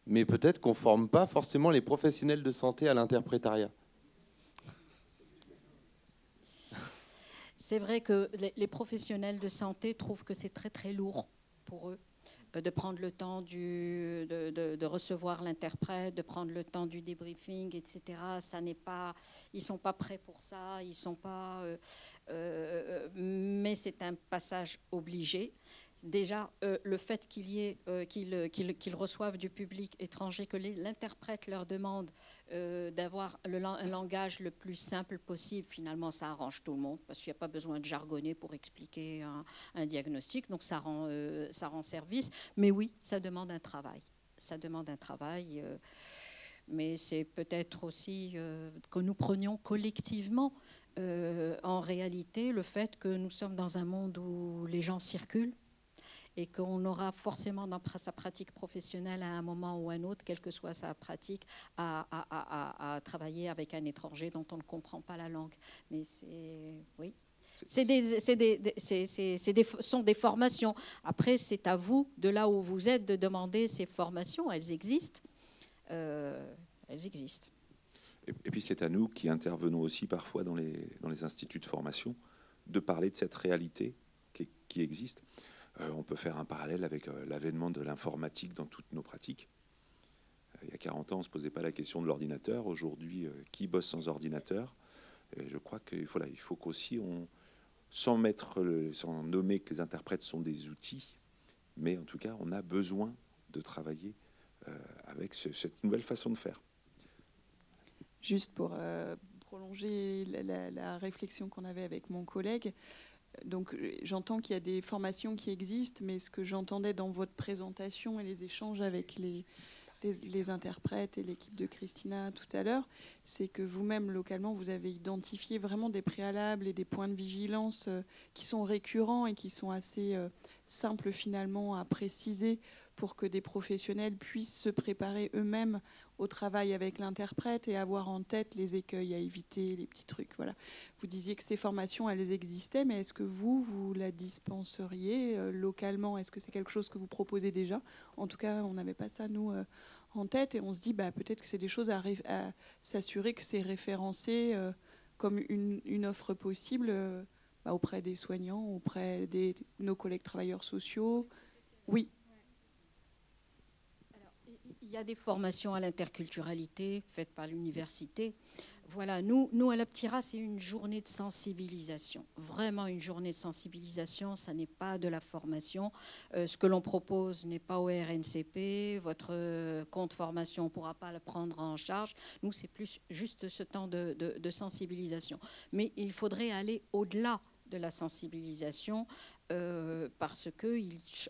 mais peut-être qu'on ne forme pas forcément les professionnels de santé à l'interprétariat. C'est vrai que les, professionnels de santé trouvent que c'est très très lourd pour eux euh, de prendre le temps du, de, recevoir l'interprète, de prendre le temps du débriefing, etc. Ça n'est pas, ils sont pas prêts pour ça, ils sont pas. Euh, euh, mais c'est un passage obligé déjà euh, le fait qu'il y euh, euh, qu'ils, reçoivent du public étranger, que l'interprète leur demande d'avoir un langage le plus simple possible, finalement, ça arrange tout le monde parce qu'il n'y a pas besoin de jargonner pour expliquer un, diagnostic, donc ça rend, ça rend service. Mais oui, ça demande un travail. Ça demande un travail. mais c'est peut-être aussi que nous prenions collectivement en réalité le fait que nous sommes dans un monde où les gens circulent et qu'on aura forcément dans sa pratique professionnelle à un moment ou un autre, quelle que soit sa pratique, à, travailler avec un étranger dont on ne comprend pas la langue. Mais c'est oui. C'est des, des, des, sont des formations. Après, c'est à vous, de là où vous êtes, de demander ces formations. Elles existent. Euh, elles existent. Et, puis c'est à nous qui intervenons aussi parfois dans les, dans les instituts de formation de parler de cette réalité qui, qui existe. Euh, on peut faire un parallèle avec euh, l'avènement de l'informatique dans toutes nos pratiques. Euh, il y a 40 ans, on ne se posait pas la question de l'ordinateur. Aujourd'hui, qui bosse sans ordinateur? Je crois qu'il faut, qu'aussi on, sans, nommer que les interprètes sont des outils, mais en tout cas, on a besoin de travailler avec cette nouvelle façon de faire. Juste pour prolonger la, réflexion qu'on avait avec mon collègue, donc j'entends qu'il y a des formations qui existent, mais ce que j'entendais dans votre présentation et les échanges avec les, les, interprètes et l'équipe de Christina tout à l'heure, c'est que vous-même, localement, vous avez identifié vraiment des préalables et des points de vigilance euh, qui sont récurrents et qui sont assez euh, simples finalement à préciser pour que des professionnels puissent se préparer eux-mêmes au travail avec l'interprète et avoir en tête les écueils à éviter, les petits trucs. Voilà. Vous disiez que ces formations, elles existaient, mais est-ce que vous, vous la dispenseriez euh, localement? Est-ce que c'est quelque chose que vous proposez déjà? En tout cas, on n'avait pas ça, nous, en tête et on se dit bah, peut-être que c'est des choses à, s'assurer que c'est référencé euh, comme une, offre possible euh, bah, auprès des soignants, auprès de nos collègues travailleurs sociaux. Oui. Y a des formations à l'interculturalité faites par l'université. Voilà, nous, nous à la Ptira, c'est une journée de sensibilisation. Vraiment une journée de sensibilisation, ça n'est pas de la formation. Euh, ce que l'on propose n'est pas au RNCP. Votre euh, compte formation ne pourra pas le prendre en charge. Nous, c'est plus juste ce temps de, sensibilisation. Mais il faudrait aller au-delà de la sensibilisation euh, parce que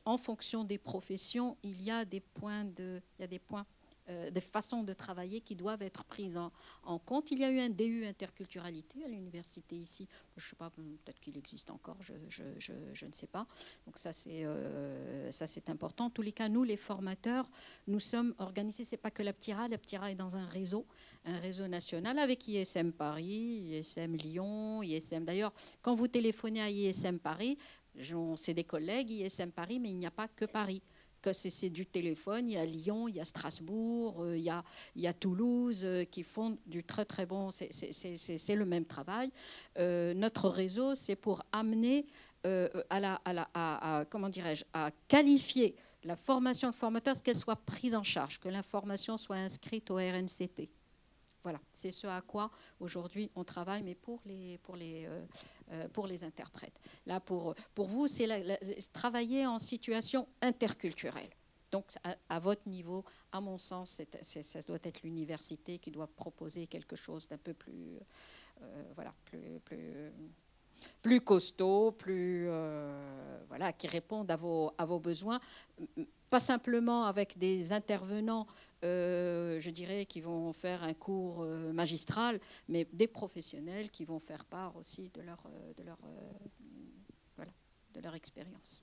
en fonction des professions, il y a des points de, il y a des points euh, des façons de travailler qui doivent être prises en, compte. Il y a eu un DU interculturalité à l'université ici. Je ne sais pas, peut-être qu'il existe encore, je, ne sais pas. Donc ça c'est euh, ça c'est important. En tous les cas, nous les formateurs, nous sommes organisés. C'est pas que la Ptira. La Ptira est dans un réseau, un réseau national avec ISM Paris, ISM Lyon, ISM. D'ailleurs, quand vous téléphonez à ISM Paris, c'est des collègues ISM Paris, mais il n'y a pas que Paris c'est du téléphone. Il y a Lyon, il y a Strasbourg, euh, il, y a, Toulouse euh, qui font du très très bon. C'est le même travail. Euh, notre réseau, c'est pour amener à comment à qualifier la formation de formateur, qu'elle soit prise en charge, que l'information soit inscrite au RNCP. Voilà, c'est ce à quoi aujourd'hui on travaille, mais pour les, pour les interprètes. Là, pour, pour vous, c'est travailler en situation interculturelle. Donc, à, votre niveau, à mon sens, ça doit être l'université qui doit proposer quelque chose d'un peu plus, euh, voilà, plus, plus, plus costaud, plus, euh, voilà, qui répondent à vos, à vos besoins, pas simplement avec des intervenants euh, je dirais, qui vont faire un cours euh, magistral, mais des professionnels qui vont faire part aussi de leur, euh, de leur, de leur expérience.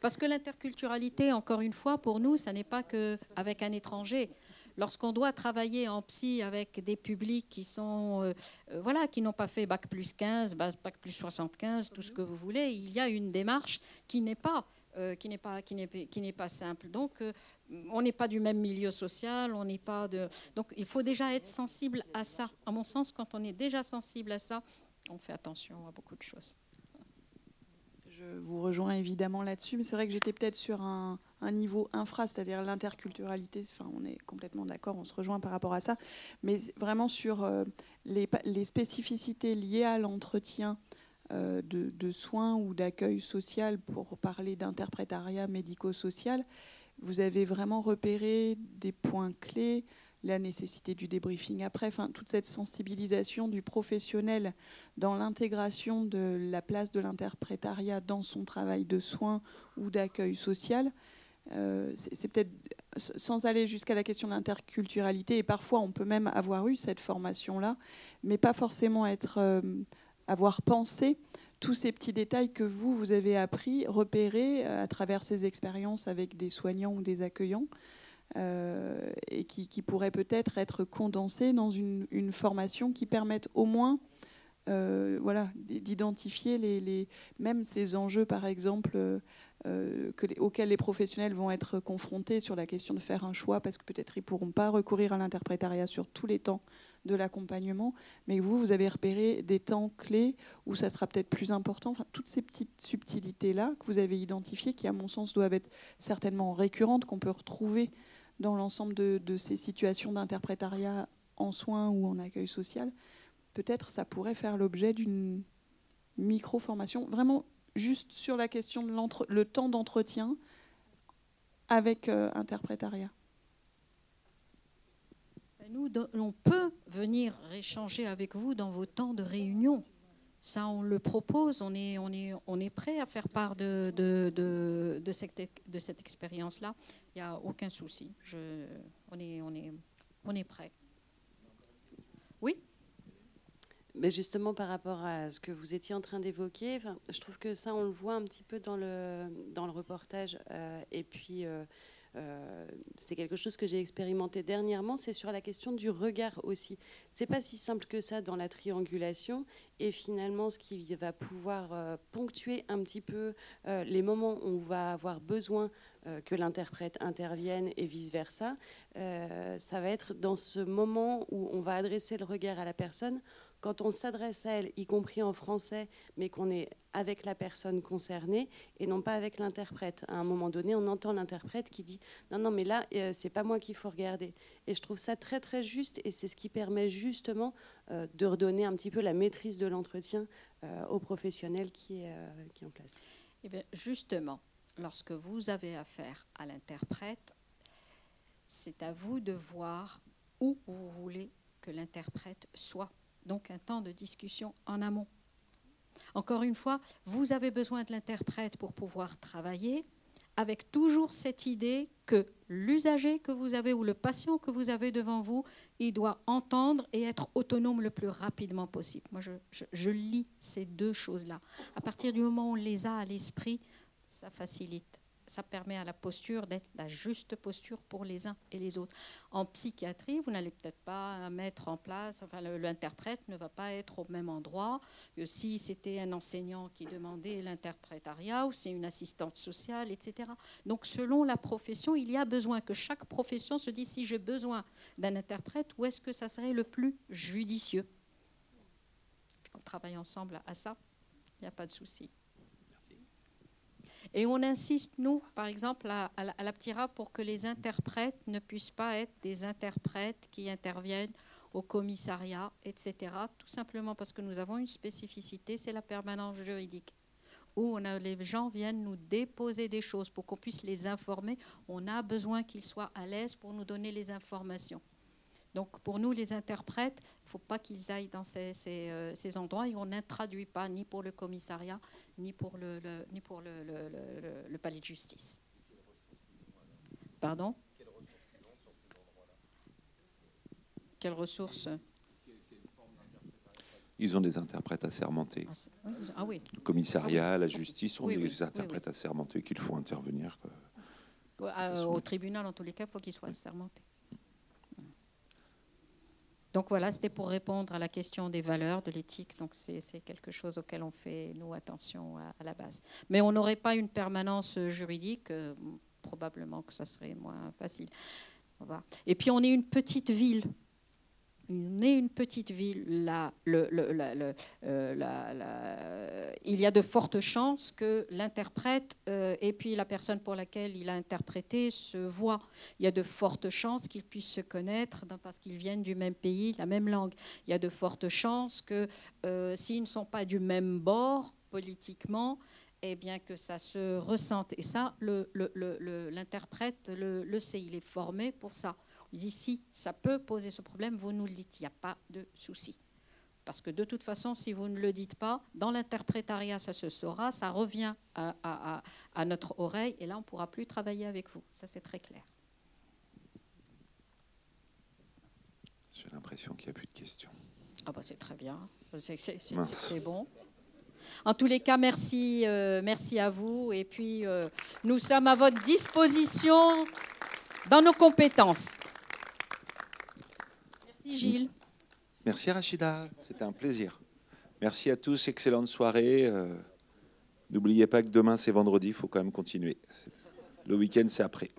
Parce que l'interculturalité, encore une fois, pour nous, ça n'est pas qu'avec un étranger. Lorsqu'on doit travailler en psy avec des publics qui sont, voilà, qui n'ont pas fait bac plus 15, bac plus 75, tout ce que vous voulez, il y a une démarche qui n'est pas, qui n'est pas, qui n'est, n'est pas simple. Donc, on n'est pas du même milieu social, on n'est pas de. Donc il faut déjà être sensible à ça. À mon sens, quand on est déjà sensible à ça, on fait attention à beaucoup de choses. Je vous rejoins évidemment là-dessus, mais c'est vrai que j'étais peut-être sur un, niveau infra, c'est-à-dire l'interculturalité. Enfin, on est complètement d'accord, on se rejoint par rapport à ça, mais vraiment sur euh, les, spécificités liées à l'entretien. Euh, de, soins ou d'accueil social pour parler d'interprétariat médico-social vous avez vraiment repéré des points clés, la nécessité du débriefing après, toute cette sensibilisation du professionnel dans l'intégration de la place de l'interprétariat dans son travail de soins ou d'accueil social. Euh, c'est peut-être sans aller jusqu'à la question de l'interculturalité, et parfois on peut même avoir eu cette formation-là, mais pas forcément être, euh, avoir pensé tous ces petits détails que vous, vous avez appris, repérés euh, à travers ces expériences avec des soignants ou des accueillants, euh, et qui, pourraient peut-être être condensés dans une, formation qui permette au moins euh, voilà, d'identifier les, même ces enjeux, par exemple, que, auxquels les professionnels vont être confrontés sur la question de faire un choix, parce que peut-être ils ne pourront pas recourir à l'interprétariat sur tous les temps de l'accompagnement, mais vous, vous avez repéré des temps clés où ça sera peut-être plus important. Enfin, toutes ces petites subtilités-là que vous avez identifiées, qui à mon sens doivent être certainement récurrentes, qu'on peut retrouver dans l'ensemble de, ces situations d'interprétariat en soins ou en accueil social, peut-être ça pourrait faire l'objet d'une micro-formation, vraiment juste sur la question de le temps d'entretien avec euh, interprétariat Nous, on peut venir échanger avec vous dans vos temps de réunion. Ça, on le propose, on est, on est, on est prêt à faire part de, de, de, cette, de cette expérience-là. Il n'y a aucun souci. Je, on, est, on, est, on est prêt. Oui? Mais justement, par rapport à ce que vous étiez en train d'évoquer, je trouve que ça, on le voit un petit peu dans le, dans le reportage. Euh, et puis, euh, euh, c'est quelque chose que j'ai expérimenté dernièrement, c'est sur la question du regard aussi. C'est pas si simple que ça dans la triangulation. Et finalement, ce qui va pouvoir ponctuer un petit peu les moments où on va avoir besoin que l'interprète intervienne et vice-versa, ça va être dans ce moment où on va adresser le regard à la personne quand on s'adresse à elle, y compris en français, mais qu'on est avec la personne concernée et non pas avec l'interprète. À un moment donné, on entend l'interprète qui dit non, non, mais là, euh, c'est pas moi qu'il faut regarder. Et je trouve ça très, très juste et c'est ce qui permet justement euh, de redonner un petit peu la maîtrise de l'entretien euh, au professionnel qui est, qui est en place. Eh bien, justement, lorsque vous avez affaire à l'interprète, c'est à vous de voir où vous voulez que l'interprète soit donc un temps de discussion en amont. Encore une fois, vous avez besoin de l'interprète pour pouvoir travailler avec toujours cette idée que l'usager que vous avez ou le patient que vous avez devant vous, il doit entendre et être autonome le plus rapidement possible. Moi, je, lis ces deux choses-là. À partir du moment où on les a à l'esprit, ça facilite ça permet à la posture d'être la juste posture pour les uns et les autres. En psychiatrie, vous n'allez peut-être pas mettre en place, enfin l'interprète ne va pas être au même endroit que si c'était un enseignant qui demandait l'interprétariat ou c'est une assistante sociale, etc. Donc selon la profession, il y a besoin que chaque profession se dise si j'ai besoin d'un interprète, où est-ce que ça serait le plus judicieux? Qu'on travaille ensemble à ça, il n'y a pas de souci. Et on insiste, nous, par exemple, à, la PTIRA pour que les interprètes ne puissent pas être des interprètes qui interviennent au commissariat, etc. Tout simplement parce que nous avons une spécificité, c'est la permanence juridique où les gens viennent nous déposer des choses pour qu'on puisse les informer. On a besoin qu'ils soient à l'aise pour nous donner les informations. Donc pour nous, les interprètes, il ne faut pas qu'ils aillent dans ces, euh, ces, endroits et on n'intraduit pas ni pour le commissariat, ni pour le, ni pour le, le, palais de justice. Pardon? Quelles ressources? Ils ont des interprètes assermentés. Ah, ah oui. Le commissariat, la justice ont des interprètes assermentés qu'il faut intervenir. Au tribunal, en tous les cas, il faut qu'ils soient assermentés. Donc voilà, c'était pour répondre à la question des valeurs, de l'éthique. Donc c'est quelque chose auquel on fait, nous, attention à, la base. Mais on n'aurait pas une permanence juridique, euh, probablement que ça serait moins facile. Et puis on est une petite ville on une petite ville, là, euh, il y a de fortes chances que l'interprète euh, et puis la personne pour laquelle il a interprété se voient. Il y a de fortes chances qu'ils puissent se connaître parce qu'ils viennent du même pays, la même langue. Il y a de fortes chances que euh, s'ils ne sont pas du même bord politiquement, eh bien que ça se ressente. Et ça, l'interprète le sait, il est formé pour ça. Ici, ça peut poser ce problème, vous nous le dites, il n'y a pas de souci. Parce que de toute façon, si vous ne le dites pas, dans l'interprétariat, ça se saura, ça revient à, notre oreille, et là, on ne pourra plus travailler avec vous. Ça, c'est très clair. J'ai l'impression qu'il n'y a plus de questions. Ah bah c'est très bien, c'est bon. En tous les cas, merci, euh, merci à vous. Et puis, euh, nous sommes à votre disposition dans nos compétences. Merci Gilles. Merci Rachida, c'était un plaisir. Merci à tous, excellente soirée. Euh, n'oubliez pas que demain c'est vendredi, il faut quand même continuer. Le week-end c'est après.